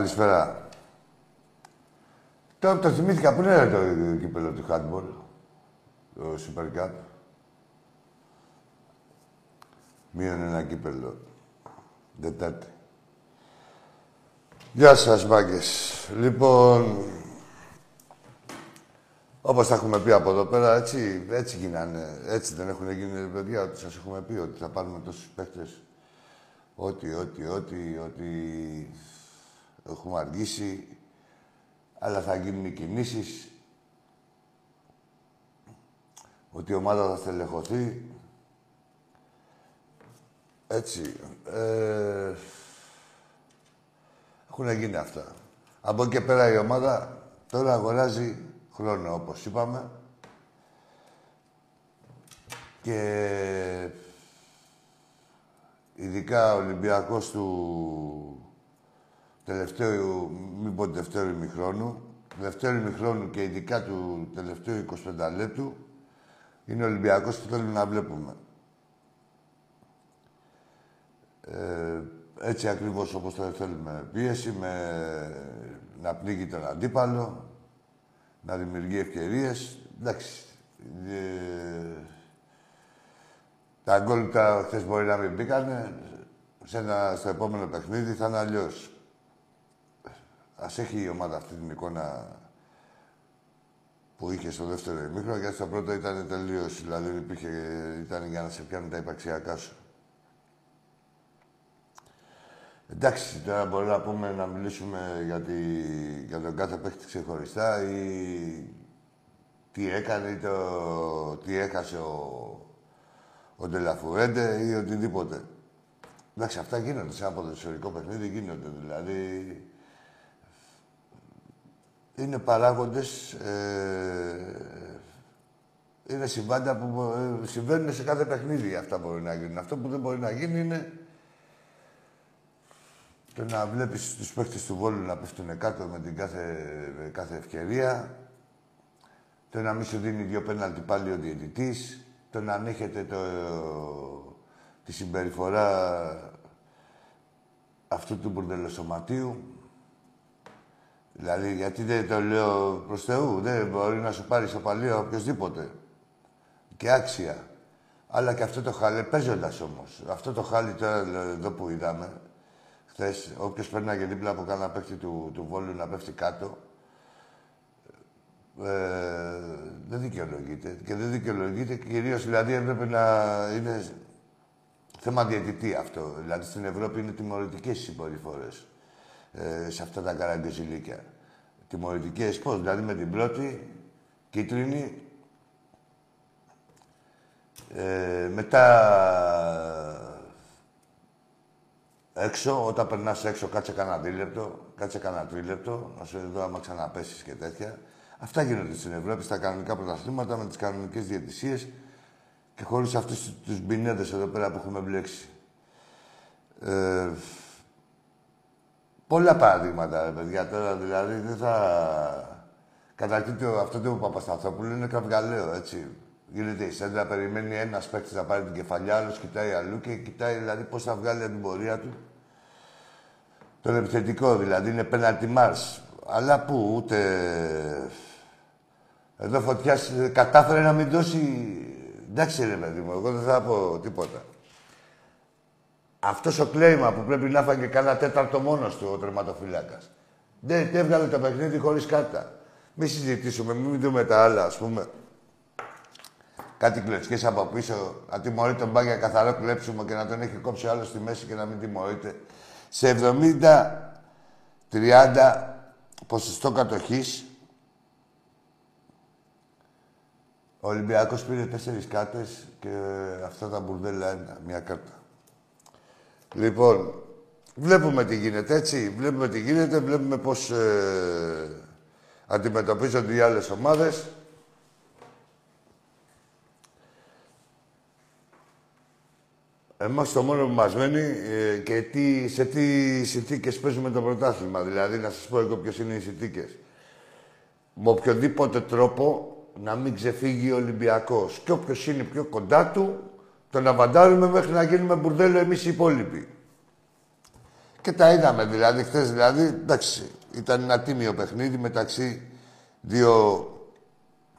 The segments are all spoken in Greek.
Καλησπέρα. Τώρα το θυμήθηκα. Πού είναι το κύπελο του handball, το Super Cup; Μείον ένα κύπελο. Δετάρτη. Γεια σας, μάγκες. Λοιπόν, όπως τα έχουμε πει από εδώ πέρα, έτσι, έτσι γίνανε. Έτσι δεν έχουν γίνει, παιδιά, ότι σας έχουμε πει ότι θα πάρουμε τόσους παίχτες. Ό,τι, ό,τι, ό,τι, ό,τι Έχουμε αργήσει, αλλά θα γίνουν οι κινήσεις. Ότι η ομάδα θα στελεχωθεί. Έτσι. Ε, έχουν γίνει αυτά. Από εκεί και πέρα η ομάδα τώρα αγοράζει χρόνο, όπως είπαμε. Και ειδικά ο Ολυμπιακός του τελευταίου, μην πω τελευταίου ημιχρόνου, τελευταίου ημιχρόνου και ειδικά του τελευταίου 25 λεπτού, είναι ο Ολυμπιακός που θέλουμε να βλέπουμε. Ε, έτσι ακριβώς όπως το θέλουμε. Πίεση με να πνίγει τον αντίπαλο, να δημιουργεί ευκαιρίες. Εντάξει. Ε, τα γκολ τα χθες μπορεί να μην μπήκανε. Σε ένα, στο επόμενο παιχνίδι θα είναι αλλιώς. Α έχει η ομάδα αυτή την εικόνα που είχε στο δεύτερο ημίχρονο, γιατί στο πρώτο ήταν τελείως. Δηλαδή υπήρχε, ήταν για να σε πιάνουν τα υπαρξιακά σου. Εντάξει, τώρα μπορεί να πούμε να μιλήσουμε για, τη, για τον κάθε παίχτη ξεχωριστά ή τι έκανε ή το, τι έχασε ο, ο Ντελαφουρέντε ή οτιδήποτε. Εντάξει, αυτά γίνονται σε ένα ποδοσφαιρικό παιχνίδι, γίνονται δηλαδή είναι παράγοντες, ε, είναι συμβάντα που ε, συμβαίνουν σε κάθε παιχνίδι αυτά μπορεί να γίνουν. Αυτό που δεν μπορεί να γίνει είναι το να βλέπεις τους παίκτες του Βόλου να πέφτουν κάτω με την κάθε, κάθε ευκαιρία, το να μην σου δίνει δύο πέναλτι πάλι ο διαιτητής, το να ανέχεται το, τη συμπεριφορά αυτού του μπουρδελοσωματίου. Δηλαδή, γιατί δεν το λέω προς Θεού, δεν μπορεί να σου πάρει σοπαλία οποιοδήποτε. Και άξια. Αλλά και αυτό το χάλι, παίζοντας όμως. Αυτό το χάλι τώρα εδώ που είδαμε, χθες, όποιος περνάγε δίπλα από κάνα παίχτη του, του βόλου να πέφτει κάτω, ε, δεν δικαιολογείται. Και δεν δικαιολογείται κυρίως δηλαδή έπρεπε να είναι θέμα διαιτητή αυτό. Δηλαδή στην Ευρώπη είναι τιμωρητικές οι συμπεριφορές ε, σε αυτά τα καραγκεζιλίκια. Τιμωρητικές πώς, δηλαδή με την πρώτη κίτρινη, ε, μετά έξω, όταν περνάς έξω, κάτσε κανένα δίλεπτο, κάτσε κανένα τρίλεπτο, να σου δω άμα ξαναπέσεις και τέτοια. Αυτά γίνονται στην Ευρώπη, στα κανονικά πρωταθλήματα, με τις κανονικές διαιτησίες και χωρίς αυτούς τους μπινέδες εδώ πέρα που έχουμε μπλέξει. Ε, πολλά παραδείγματα, ρε παιδιά, τώρα δηλαδή δεν θα... Καταρχήν αυτό το Παπασταθόπουλος είναι κραυγαλαίο, έτσι. Γίνεται η σέντρα, περιμένει ένας παίκτης να πάρει την κεφαλιά, άλλος κοιτάει αλλού και κοιτάει δηλαδή πώς θα βγάλει την πορεία του. Τον επιθετικό δηλαδή είναι πέναλτι μάρς. Αλλά πού, ούτε... Εδώ φωτιάς κατάφερε να μην δώσει... Εντάξει ρε παιδί μου, εγώ δεν θα πω τίποτα. Αυτός ο κλέιμα που πρέπει να φάγει κανένα τέταρτο μόνος του ο τερματοφυλάκας. Δεν έβγαλε το παιχνίδι χωρίς κάρτα. Μην συζητήσουμε, μην δούμε τα άλλα, ας πούμε. Κάτι κλεψιές από πίσω, να τιμωρεί τον μπάγια καθαρό κλέψιμο και να τον έχει κόψει άλλος στη μέση και να μην τιμωρείται. Σε 70-30 ποσοστό κατοχής, ο Ολυμπιακός πήρε τέσσερις κάρτες και αυτά τα μπουρδέλα ένα, μια κάρτα. Λοιπόν, βλέπουμε τι γίνεται, έτσι. Βλέπουμε τι γίνεται, βλέπουμε πώς ε, αντιμετωπίζονται οι άλλες ομάδες. Εμάς το μόνο που μας μένει ε, και τι, σε τι συνθήκες παίζουμε το πρωτάθλημα. Δηλαδή, να σας πω εγώ ποιες είναι οι συνθήκες. Με οποιοδήποτε τρόπο να μην ξεφύγει ο Ολυμπιακός. Και όποιος είναι πιο κοντά του, τον αβαντάρουμε μέχρι να γίνουμε μπουρδέλο εμείς οι υπόλοιποι. Και τα είδαμε δηλαδή, χθες δηλαδή, εντάξει, ήταν ένα τίμιο παιχνίδι μεταξύ δύο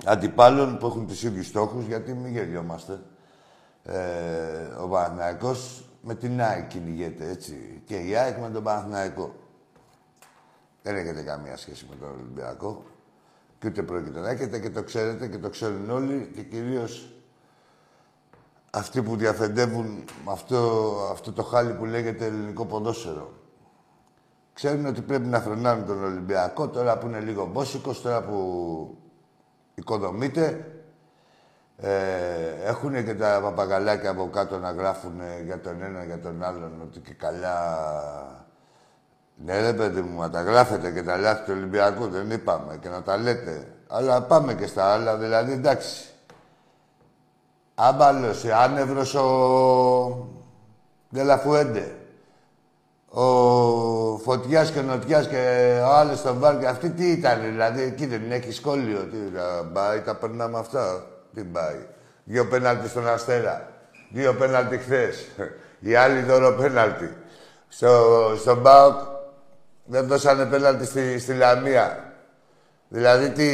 αντιπάλων που έχουν τους ίδιους στόχους, γιατί μην γελιόμαστε. Ε, ο Παναθηναϊκός με την ΑΕΚ κυνηγέται, έτσι. Και η ΑΕΚ με τον Παναθηναϊκό. Δεν έχετε καμία σχέση με τον Ολυμπιακό. Και ούτε πρόκειται να έχετε και το ξέρετε και το ξέρουν όλοι και κυρίως αυτοί που διαφεντεύουν αυτό, αυτό το χάλι που λέγεται ελληνικό ποδόσφαιρο. Ξέρουν ότι πρέπει να φρενάρουν τον Ολυμπιακό τώρα που είναι λίγο μπόσικος, τώρα που οικοδομείται. Ε, έχουν και τα παπαγαλάκια από κάτω να γράφουν για τον ένα για τον άλλον ότι και καλά... Ναι ρε παιδί μου, να τα γράφετε και τα λάθη του Ολυμπιακού, δεν είπαμε και να τα λέτε. Αλλά πάμε και στα άλλα, δηλαδή εντάξει. Άμπαλος, άνευρος ο Δελαφουέντε. Ο Φωτιάς και Νοτιάς και ο άλλος στον Βάρ Αυτή τι ήταν, δηλαδή, εκεί δεν έχει σχόλιο. Τι, πάει, τα περνάμε αυτά. Τι πάει. Δύο πέναλτι στον Αστέρα. Δύο πέναλτι χθες. Οι άλλοι δώρο πέναλτι. Στο, στον Μπάουκ δεν δώσανε πέναλτι στη, στη Λαμία. Δηλαδή, τι,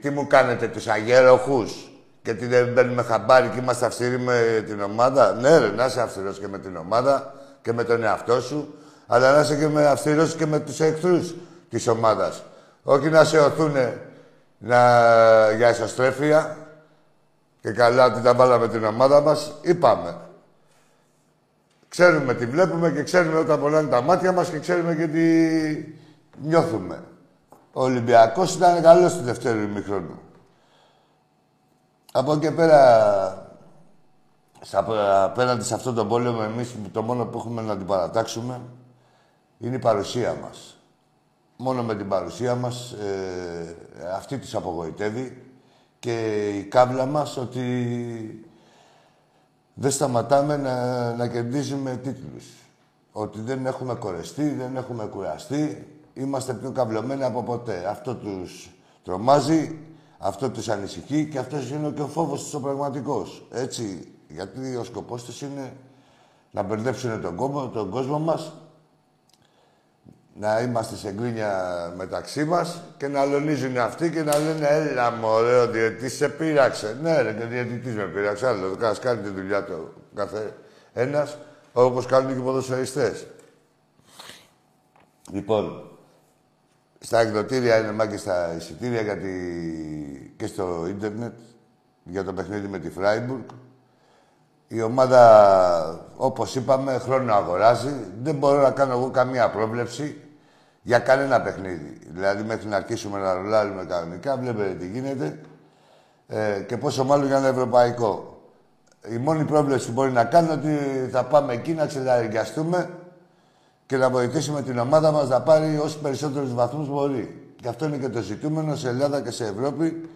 τι μου κάνετε τους αγέροχους; Και τι δεν μπαίνουμε χαμπάρι και είμαστε αυστηροί με την ομάδα. Ναι, ρε, να είσαι αυστηρός και με την ομάδα και με τον εαυτό σου, αλλά να είσαι και με αυστηρός και με τους εχθρούς της ομάδας. Όχι να σε οθούνε να... για εσωστρέφεια και καλά ότι τα βάλαμε την ομάδα μας. Είπαμε. Ξέρουμε τι βλέπουμε και ξέρουμε όταν πονάνε τα μάτια μας και ξέρουμε και τι νιώθουμε. Ο Ολυμπιακός ήταν καλός στη δεύτερη ημιχρόνου. Από εκεί πέρα, απέναντι σε αυτόν τον πόλεμο, εμείς το μόνο που έχουμε να την παρατάξουμε είναι η παρουσία μας. Μόνο με την παρουσία μας ε, αυτή τους απογοητεύει και η κάβλα μας ότι δεν σταματάμε να, να κερδίζουμε τίτλους. Ότι δεν έχουμε κορεστεί, δεν έχουμε κουραστεί, είμαστε πιο καυλωμένοι από ποτέ. Αυτό τους τρομάζει αυτό τους ανησυχεί και αυτός είναι και ο φόβος τους ο πραγματικός. Έτσι, γιατί ο σκοπός τους είναι να μπερδέψουν τον κόσμο, τον κόσμο μας, να είμαστε σε γκρίνια μεταξύ μας και να αλωνίζουν αυτοί και να λένε «Έλα μωρέ, ο διαιτητής σε πείραξε». Ναι ρε, και ο διαιτητής με πείραξε, άλλο, ας κάνει τη δουλειά του κάθε ένας, όπως κάνουν και οι ποδοσφαιριστές. Λοιπόν, στα εκδοτήρια είναι μάγκε στα εισιτήρια γιατί και στο ίντερνετ για το παιχνίδι με τη Φράιμπουργκ. Η ομάδα, όπως είπαμε, χρόνο αγοράζει. Δεν μπορώ να κάνω εγώ καμία πρόβλεψη για κανένα παιχνίδι. Δηλαδή, μέχρι να αρχίσουμε να ρολάρουμε κανονικά, βλέπετε τι γίνεται. Ε, και πόσο μάλλον για ένα ευρωπαϊκό. Η μόνη πρόβλεψη που μπορεί να κάνω είναι ότι θα πάμε εκεί να ξεδαριγκαστούμε και να βοηθήσουμε την ομάδα μας να πάρει όσοι περισσότερους βαθμούς μπορεί. Και αυτό είναι και το ζητούμενο σε Ελλάδα και σε Ευρώπη.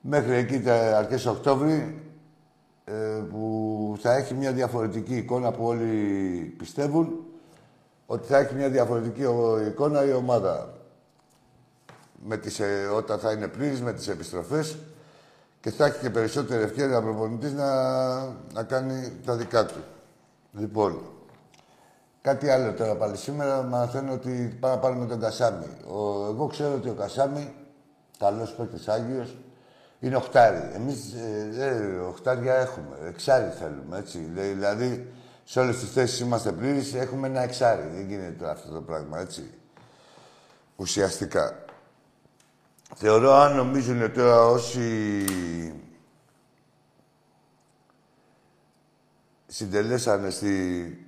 Μέχρι εκεί τα αρχές Οκτώβρη ε, που θα έχει μια διαφορετική εικόνα που όλοι πιστεύουν ότι θα έχει μια διαφορετική εικόνα η ομάδα. Με τις, ε, όταν θα είναι πλήρης με τις επιστροφές και θα έχει και περισσότερη ευκαιρία ο προπονητής να, να κάνει τα δικά του. Λοιπόν, κάτι άλλο τώρα πάλι σήμερα μαθαίνω ότι πάμε να πάρουμε τον Κασάμι. Ο, εγώ ξέρω ότι ο Κασάμι, καλός παίκτης Άγιος, είναι οχτάρι. Εμείς ε, ε, οχτάρια έχουμε, εξάρι θέλουμε, έτσι. Δηλαδή, σε όλες τις θέσεις είμαστε πλήρεις, έχουμε ένα εξάρι. Δεν γίνεται αυτό το πράγμα, έτσι. Ουσιαστικά. Θεωρώ αν νομίζουν τώρα όσοι συντελέσανε στη...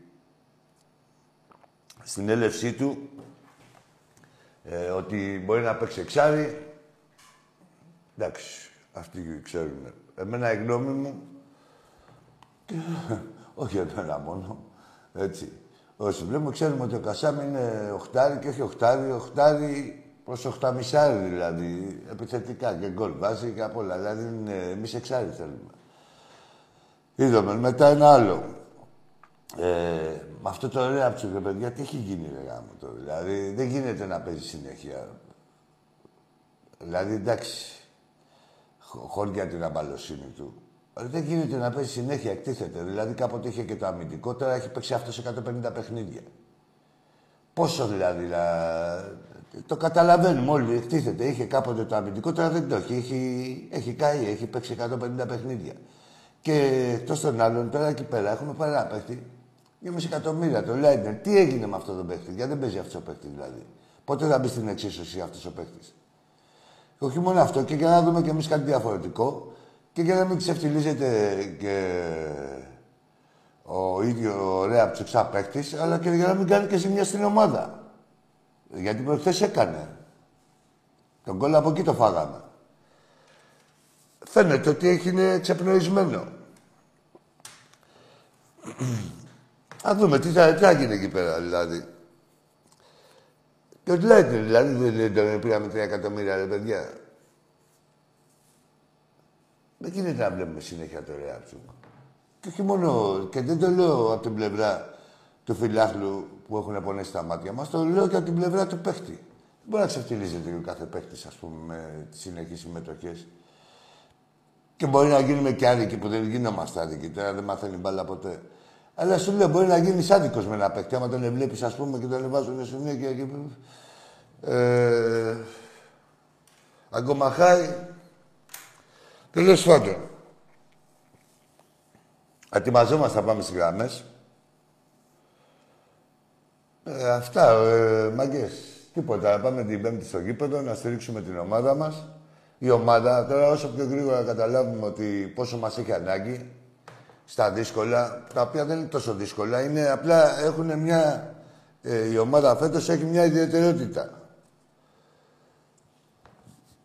στην έλευσή του ε, ότι μπορεί να παίξει εξάρι, εντάξει, αυτοί ξέρουν. Εμένα η γνώμη μου, όχι εμένα μόνο, έτσι. Όσοι βλέπουμε, ξέρουμε ότι ο Κασάμι είναι οχτάρι και όχι οχτάρι, οχτάρι προς οχταμισάρι δηλαδή, επιθετικά και γκολ βάζει και απ' όλα. Δηλαδή, εμείς εξάρι θέλουμε. Είδαμε μετά ένα άλλο. Ε, με αυτό το ωραίο ρε παιδιά, τι έχει γίνει ρε γάμο το. Δηλαδή, δεν γίνεται να παίζει συνέχεια. Δηλαδή, εντάξει, χώρια την αμπαλοσύνη του. Δεν γίνεται να παίζει συνέχεια, εκτίθεται. Δηλαδή, κάποτε είχε και το αμυντικό, τώρα έχει παίξει αυτός σε 150 παιχνίδια. Πόσο δηλαδή, δηλαδή το καταλαβαίνουμε όλοι, εκτίθεται. Είχε κάποτε το αμυντικό, τώρα δεν το έχει. Έχει, έχει καεί, έχει παίξει 150 παιχνίδια. Και εκτός των άλλων, τώρα εκεί πέρα έχουμε παρά παίχτη. Μισή εκατομμύρια το Λέιντερ. Τι έγινε με αυτό το παίχτη, γιατί δεν παίζει αυτός ο παίχτης δηλαδή. Πότε θα μπει στην εξίσωση αυτός ο παίχτης; Και όχι μόνο αυτό, και για να δούμε κι εμείς κάτι διαφορετικό και για να μην ξεφτιλίζεται και ο ίδιο ωραία ψεξά παίχτης, αλλά και για να μην κάνει και ζημιά στην ομάδα. Γιατί προχθές έκανε. Τον κόλλο από εκεί το φάγαμε. Φαίνεται ότι έχει είναι ξεπνοισμένο. Α δούμε τι θα, τι θα γίνει εκεί πέρα, δηλαδή. Και ότι λέτε, δηλαδή, δεν τον πήραμε τρία εκατομμύρια, ρε παιδιά. Δεν γίνεται να βλέπουμε συνέχεια το Ρεάτσουκ. Και όχι μόνο, και δεν το λέω από την πλευρά του φιλάθλου που έχουν πονέσει τα μάτια μας, το λέω και από την πλευρά του παίχτη. Δεν μπορεί να ξεφτυλίζεται ο κάθε παίχτη, ας πούμε, με τις συνεχείς συμμετοχές. Και μπορεί να γίνουμε και άδικοι που δεν γινόμαστε άδικοι. Τώρα δεν μαθαίνει μπάλα ποτέ. Αλλά σου λέω, μπορεί να γίνεις άδικος με ένα παίχτη. Άμα τον βλέπει, ας πούμε, και τον βάζουν στην και. και ε, αγκομαχάει. Τέλος πάντων. Ατιμαζόμαστε να πάμε στις γραμμές. Ε, αυτά, ε, μαγκές. Τίποτα. Να πάμε την Πέμπτη στο γήπεδο, να στηρίξουμε την ομάδα μας. Η ομάδα, τώρα όσο πιο γρήγορα καταλάβουμε ότι πόσο μας έχει ανάγκη στα δύσκολα, τα οποία δεν είναι τόσο δύσκολα, είναι απλά έχουν μια... Ε, η ομάδα φέτος έχει μια ιδιαιτερότητα.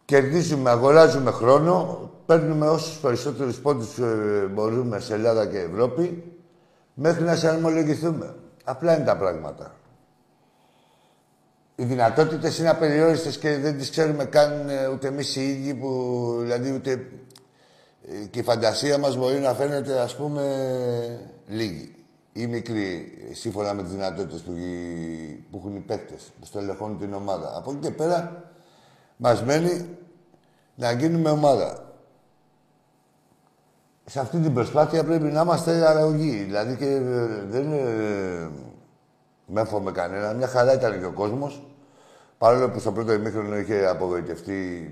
Κερδίζουμε, αγοράζουμε χρόνο, παίρνουμε όσους περισσότερους πόντους ε, μπορούμε σε Ελλάδα και Ευρώπη, μέχρι να σε αρμολογηθούμε. Απλά είναι τα πράγματα οι δυνατότητες είναι απεριόριστες και δεν τις ξέρουμε καν ε, ούτε εμείς οι ίδιοι που. Δηλαδή ούτε. Ε, και η φαντασία μας μπορεί να φαίνεται ας πούμε λίγη ή μικρή σύμφωνα με τις δυνατότητες που, που έχουν οι παίκτες που στελεχώνουν την ομάδα. Από εκεί και πέρα μας μένει να γίνουμε ομάδα. Σε αυτή την προσπάθεια πρέπει να είμαστε αραγωγοί. Δηλαδή και ε, δεν είναι με εύχομαι κανένα. Μια χαρά ήταν και ο κόσμος. Παρόλο που στο πρώτο ημίχρονο είχε απογοητευτεί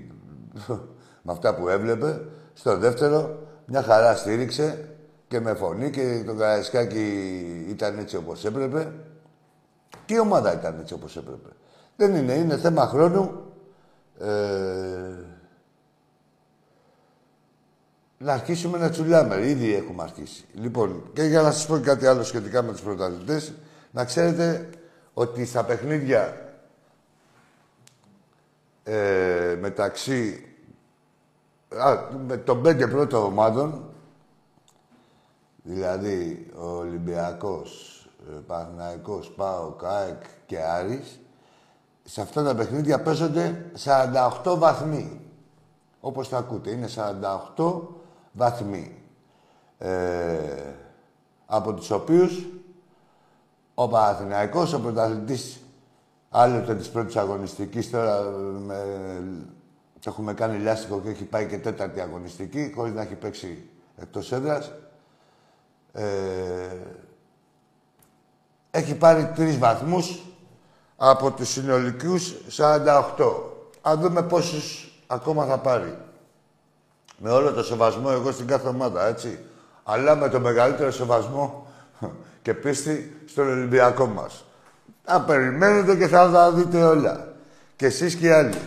με αυτά που έβλεπε, στο δεύτερο μια χαρά στήριξε και με φωνή και το Καραϊσκάκι ήταν έτσι όπως έπρεπε. Και η ομάδα ήταν έτσι όπως έπρεπε. Δεν είναι, είναι θέμα χρόνου. Ε, να αρχίσουμε να τσουλάμε. Ήδη έχουμε αρχίσει. Λοιπόν, και για να σας πω κάτι άλλο σχετικά με τους πρωταθλητές, να ξέρετε ότι στα παιχνίδια ε, μεταξύ α, με των πέντε πρώτων ομάδων, δηλαδή ο Ολυμπιακός, ε, Παναθηναϊκός, ΠΑΟ, ΚΑΕΚ και Άρης, σε αυτά τα παιχνίδια παίζονται 48 βαθμοί. Όπως τα ακούτε, είναι 48 βαθμοί. Ε, από τους οποίους ο Παναθηναϊκός, ο πρωταθλητής άλλοτε της πρώτης αγωνιστικής, τώρα με, έχουμε κάνει λάστιχο και έχει πάει και τέταρτη αγωνιστική, χωρίς να έχει παίξει εκτός έδρας. Ε, έχει πάρει τρεις βαθμούς από τους συνολικούς 48. Αν δούμε πόσους ακόμα θα πάρει. Με όλο το σεβασμό εγώ στην κάθε ομάδα, έτσι. Αλλά με το μεγαλύτερο σεβασμό και πίστη στον Ολυμπιακό μας. Θα περιμένετε και θα τα δείτε όλα. Και εσείς και οι άλλοι.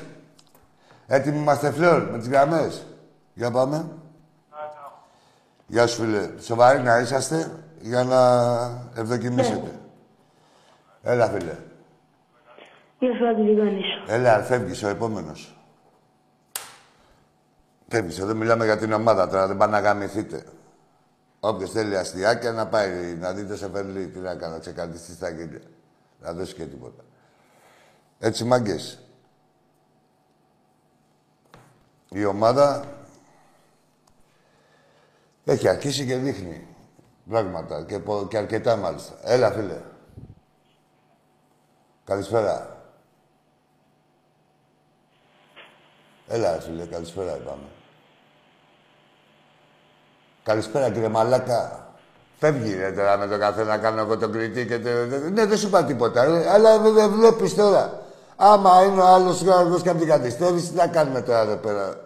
Έτοιμοι είμαστε φλόρ με τις γραμμές. Για πάμε. Γεια σου φίλε. Σοβαροί να είσαστε για να ευδοκιμήσετε. Έλα φίλε. Γεια σου, Άγγελ, Έλα, φεύγεις ο επόμενος. Φεύγεις, εδώ μιλάμε για την ομάδα τώρα, δεν πάνε να γαμηθείτε. Όποιος θέλει αστιάκια να πάει να δείτε σε φερλί, τι να κάνω, ξεκατιστεί στα γύρια. Να δώσει και τίποτα. Έτσι, μάγκες. Η ομάδα έχει αρχίσει και δείχνει πράγματα και, και αρκετά μάλιστα. Έλα, φίλε. Καλησπέρα. Έλα, φίλε, καλησπέρα, είπαμε. Καλησπέρα, κύριε Μαλάκα. Φεύγει, ρε, τώρα με το καφέ να κάνω εγώ τον κριτή και το... Ναι, δεν σου είπα τίποτα, ρε, αλλά δεν βλέπεις τώρα. Άμα είναι ο άλλος γρήγορος και από την καθυστέρηση, τι να κάνουμε τώρα εδώ πέρα.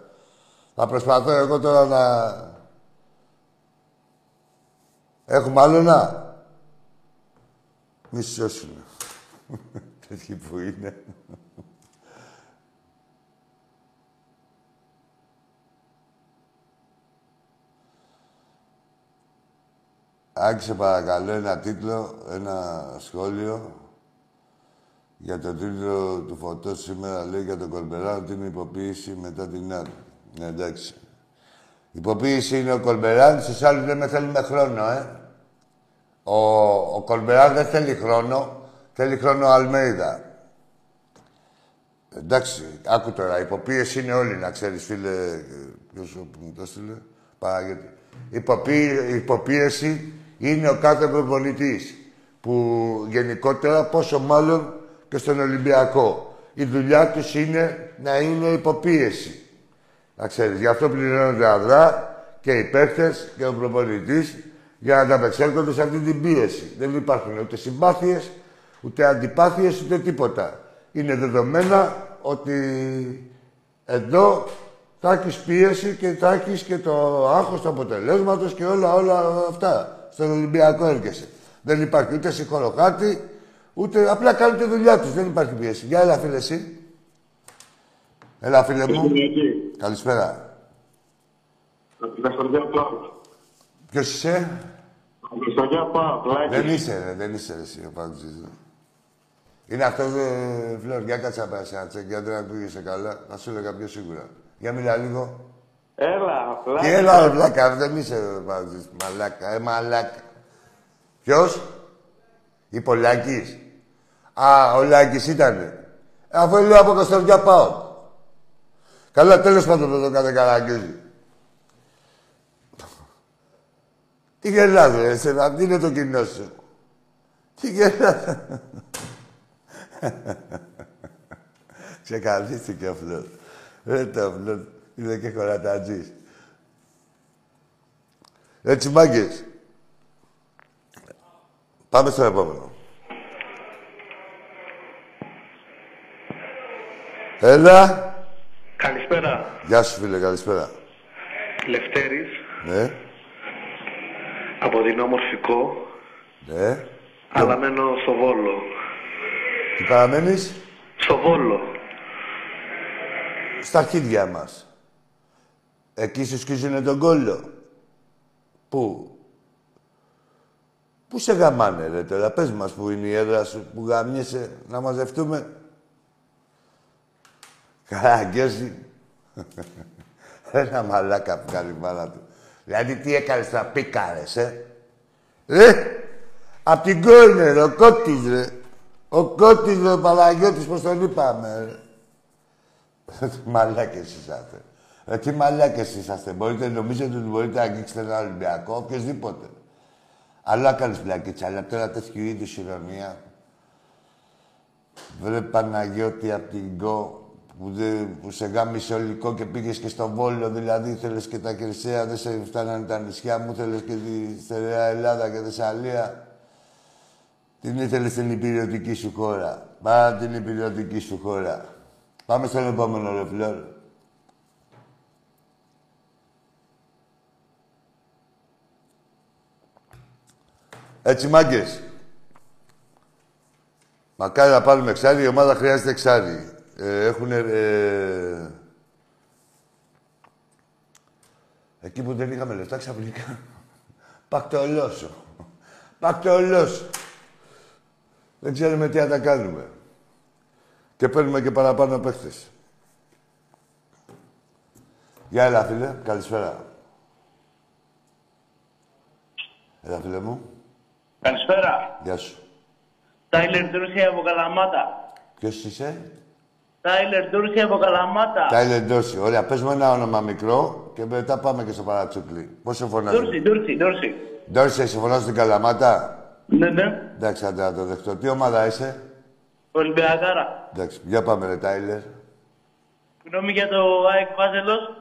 Θα προσπαθώ εγώ τώρα να... Έχουμε άλλο να... Μη σώσουνε. Τέτοιοι που είναι. Άκησε παρακαλώ ένα τίτλο, ένα σχόλιο για το τίτλο του φωτό σήμερα λέει για τον Κολμπεράν ότι είναι υποποίηση μετά την άλλη. Ναι, εντάξει. Υποποίηση είναι ο Κολμπεράν, στους άλλους δεν με θέλει με χρόνο, ε. Ο, ο Κολμπεράν δεν θέλει χρόνο, θέλει χρόνο Αλμέιδα. Εντάξει, άκου τώρα, υποποίηση είναι όλοι, να ξέρεις, φίλε, ποιος μου το έστειλε, Παράγεται. υποπίεση είναι ο κάθε προπονητής. Που γενικότερα, πόσο μάλλον και στον Ολυμπιακό. Η δουλειά τους είναι να είναι υποπίεση. Να ξέρεις, γι' αυτό πληρώνονται αδρά και οι παίχτες και ο προπονητής για να ανταπεξέλθονται σε αυτή την πίεση. Δεν υπάρχουν ούτε συμπάθειες, ούτε αντιπάθειες, ούτε τίποτα. Είναι δεδομένα ότι εδώ θα έχεις πίεση και θα έχεις και το άγχος του αποτελέσματος και όλα, όλα αυτά στον Ολυμπιακό έρχεσαι. Δεν υπάρχει ούτε συγχωροχάτη, ούτε απλά κάνουν τη δουλειά τους. Δεν υπάρχει πίεση. Γεια, έλα φίλε εσύ. Έλα φίλε μου. Καλησπέρα. Ποιος είσαι; Δεν είσαι, ρε, δεν είσαι εσύ ο Παγκοτζής. Είναι αυτός, δε, Φλόρ, για κάτσε να πάει σε ένα τσεκ, γιατί να πήγε καλά. Θα σου έλεγα πιο σίγουρα. Για μιλά λίγο. Έλα, πλάκα. Τι έλα, πλάκα, δεν είσαι μαλάκα, ε, μαλάκα. Ποιος; Η Πολάκης. Α, ο Λάκης ήτανε. Ε, αφού λέω από Καστοριά πάω. Καλά, τέλος πάντων δεν το κάθε καραγκιόζι. Τι γελάς, ρε, εσένα, τι είναι το κοινό σου. Τι γελάς. Ξεκαθίστηκε ο Φλόρ. Ρε το Φλόρ. Είναι και χωρατατζής. Έτσι, μάγκες. Πάμε στο επόμενο. Έλα. Καλησπέρα. Γεια σου, φίλε. Καλησπέρα. Λευτέρης. Ναι. Από την όμορφικό. Ναι. Αλλά μένω στο Βόλο. Τι παραμένεις; Στο Βόλο. Στα αρχίδια μας. Εκεί σου σκίζουνε τον κόλλο. Πού; Πού σε γαμάνε, ρε, τώρα; Πες μας που είναι η έδρα σου, που γαμιέσαι, να μαζευτούμε. Καραγκιόζη. Ένα μαλάκα που κάνει μάνα του. Δηλαδή, τι έκανες να πήκαρες, ε; Ρε, απ' την κόρνε, ρε, κότης, ρε. Ο Κώτης, ο Παναγιώτης, πώς τον είπαμε. ρε. μαλάκες είσαστε. Ε, τι μαλάκες είσαστε. Μπορείτε, νομίζετε ότι μπορείτε να αγγίξετε ένα Ολυμπιακό, οποιοδήποτε. Αλλά κάνεις πλακίτσα, αλλά τώρα τέτοιου είδους ηρωνία. Βρε Παναγιώτη απ' την ΚΟ που, δε, που σε γάμισε ολικό και πήγες και στο Βόλο, δηλαδή θέλεις και τα Κερσαία, δεν σε φτάνανε τα νησιά μου, θέλεις και τη στερεά Ελλάδα και Θεσσαλία. Την ήθελες στην υπηρετική σου χώρα. Πάρα την υπηρετική σου χώρα. Πάμε στον επόμενο ρε Φλόρ. Έτσι μάγκες. Μακάρι να πάρουμε εξάρι, η ομάδα χρειάζεται εξάρι. Ε, έχουνε... Ε, εκεί που δεν είχαμε λεφτά, ξαφνικά. Πακτολόσο. Πακτολόσο. Δεν ξέρουμε τι να τα κάνουμε. Και παίρνουμε και παραπάνω παίχτες. Γεια έλα, φίλε. Καλησπέρα. Έλα, φίλε μου. Καλησπέρα. Γεια σου. Τάιλερ Ντούρση από Καλαμάτα. Ποιος είσαι; Τάιλερ Ντούρση από Καλαμάτα. Τάιλερ Ντόρση. Ωραία, πες μου ένα όνομα μικρό και μετά πάμε και στο παρατσούκλι. Πώς σε φωνάζει. Ντούρση, Ντούρση, Ντούρση. Ντόρση, σε φωνάζω στην Καλαμάτα; Ναι, ναι. Εντάξει, άντε να το δεχτώ. Τι ομάδα είσαι; Ολυμπιακάρα. Εντάξει, για πάμε ρε Τάιλερ. Γνώμη για το ΑΕΚ Πάζελος.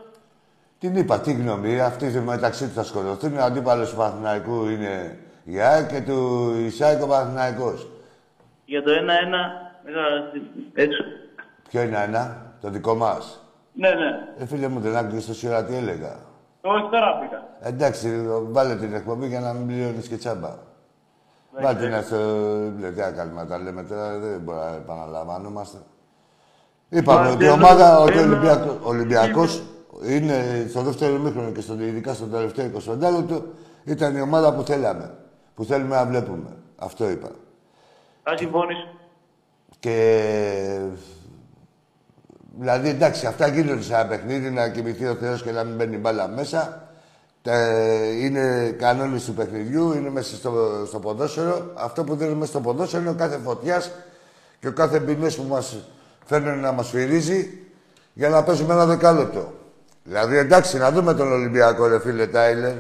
Την είπα, τι γνώμη, αυτοί μεταξύ τους θα σκοτωθούν. Ο αντίπαλος του Παναθηναϊκού είναι η ΑΕΚ και του Ισάικ ο Παναθηναϊκός. Για το 1-1. μέσα Έτσι. Ποιο είναι ένα, το δικό μας; Ναι, ναι. Ε, φίλε μου, δεν άκουγες τόση ώρα τι έλεγα; Όχι τώρα πήγα. Εντάξει, βάλε την εκπομπή για να μην πληρώνεις και τσάμπα. Βάλε την στο βιβλιοθέκα κάνουμε, τα λέμε τώρα, δεν μπορούμε να επαναλαμβάνομαστε. Είπαμε ότι η ομάδα, ότι ο Ολυμπιακός, ο Ολυμπιακός είναι στο δεύτερο μήχρονο και στο, ειδικά στο τελευταίο 25 λεπτό, ήταν η ομάδα που θέλαμε. Που θέλουμε να βλέπουμε. Αυτό είπα. Θα συμφωνήσω. Και... Δηλαδή, εντάξει, αυτά γίνονται σε ένα παιχνίδι, να κοιμηθεί ο Θεός και να μην μπαίνει μπάλα μέσα. Τα- είναι κανόνες του παιχνιδιού, είναι μέσα στο, στο ποδόσφαιρο. Αυτό που δίνουμε στο ποδόσφαιρο είναι ο κάθε φωτιάς και ο κάθε μπινές που μας φέρνουν να μας φυρίζει για να παίζουμε ένα δεκάλεπτο. Δηλαδή, εντάξει, να δούμε τον Ολυμπιακό, ρε φίλε Τάιλερ,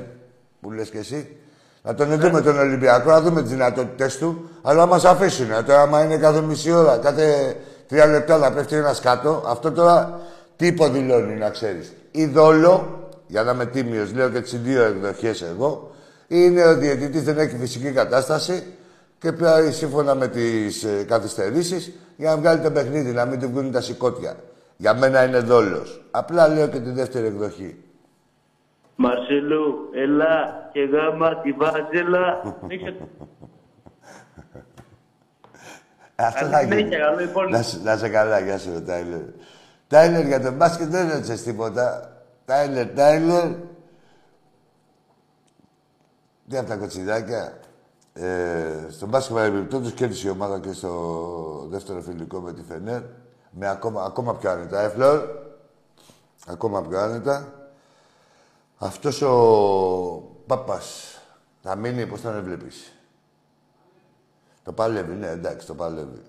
που λες και εσύ. Να τον δούμε τον Ολυμπιακό, να δούμε τις δυνατότητέ του, αλλά να μας αφήσουν. Τώρα, άμα είναι κάθε μισή ώρα, κάθε τρία λεπτά να πέφτει ένας κάτω, αυτό τώρα τι υποδηλώνει, να ξέρεις. Ειδόλο, για να είμαι τίμιος, λέω και τις δύο εκδοχές εγώ, είναι ο διαιτητής δεν έχει φυσική κατάσταση και πάει σύμφωνα με τις ε, καθυστερήσεις για να βγάλει το παιχνίδι, να μην του βγουν τα σηκώτια. Για μένα είναι δόλος. Απλά λέω και τη δεύτερη εκδοχή. Μαρσελού, ελά και γάμα τη βάζελα. Δείξε το. Αυτό Καλή θα γίνει. συνέχεια, καλό υπόλοιπο. Να, σε- να σε καλά, γεια σου, ρε, Τάιλερ. Τάιλερ, για τον μπάσκετ δεν έρωτσες τίποτα. Τάιλερ, Τάιλερ. Τι αυτά κοτσιδάκια. Ε, στον μπάσκετ παρεμπιπτόντως κέρδισε η ομάδα και στο δεύτερο φιλικό με τη Φενέρ. Με ακόμα, ακόμα πιο άνετα. Ε, Φλόρ. Ακόμα πιο άνετα. Αυτός ο Πάπας θα μείνει, πώς τον βλέπεις; Το παλεύει, ναι, εντάξει, το παλεύει.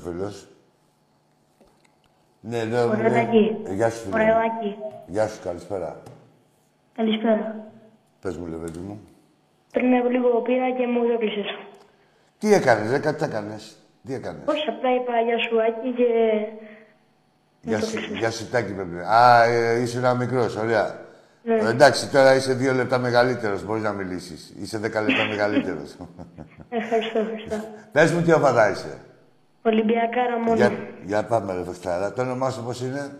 Φίλος. Ναι, ναι, Ωραία, ναι. Τάκη. Ε, Γεια σου, φίλε. Ωραία, μου. Άκη. Γεια σου, καλησπέρα. Καλησπέρα. Πες μου, Λεβέντη μου. Πριν από λίγο πήρα και μου έκλεισες. Τι έκανες, ρε, κάτι έκανες. Τι έκανες. Όχι, απλά είπα γεια σου Άκη και... Γεια το σου, κλείσες. γεια σου, Τάκη, πρέπει. Α, ε, είσαι ένα μικρός, ωραία. Ναι. Ε, εντάξει, τώρα είσαι δύο λεπτά μεγαλύτερος, μπορείς να μιλήσεις. Είσαι δέκα λεπτά μεγαλύτερος. Ευχαριστώ, ευχαριστώ. Πες μου τι ομάδα είσαι. Ολυμπιακάρα μόνο. Για, για πάμε, ρε, Φεστάρα. Το όνομά σου πώς είναι;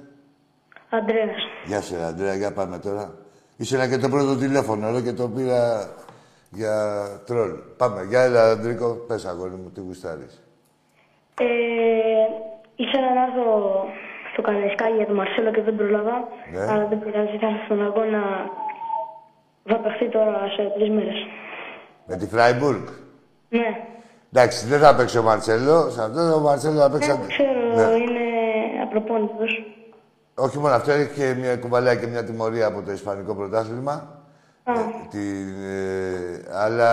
Αντρέας. Γεια σου, ρε, Αντρέα, για πάμε τώρα. Ήσουν και το πρώτο τηλέφωνο, ρε, και το πήρα για τρόλ. Πάμε, για έλα, Αντρίκο, πες αγόρι μου, τι γουστάρεις. Ε, ήθελα να έρθω στο Κανεσκάκι για τον Μαρσέλο και δεν πρόλαβα. Ναι. Αλλά δεν πειράζει, θα έρθω στον αγώνα. Θα παιχτεί τώρα σε τρεις μέρες. Με τη Φράιμπουργκ. Ναι. Εντάξει, δεν θα παίξει ο Μαρτσέλο. Σε αυτό ο Μαρτσέλο θα παίξει... Ναι, ξέρω, Ναι. είναι απροπόνητος. Όχι μόνο αυτό, έχει και μια κουβαλιά και μια τιμωρία από το Ισπανικό πρωτάθλημα. Α, Την, ε, αλλά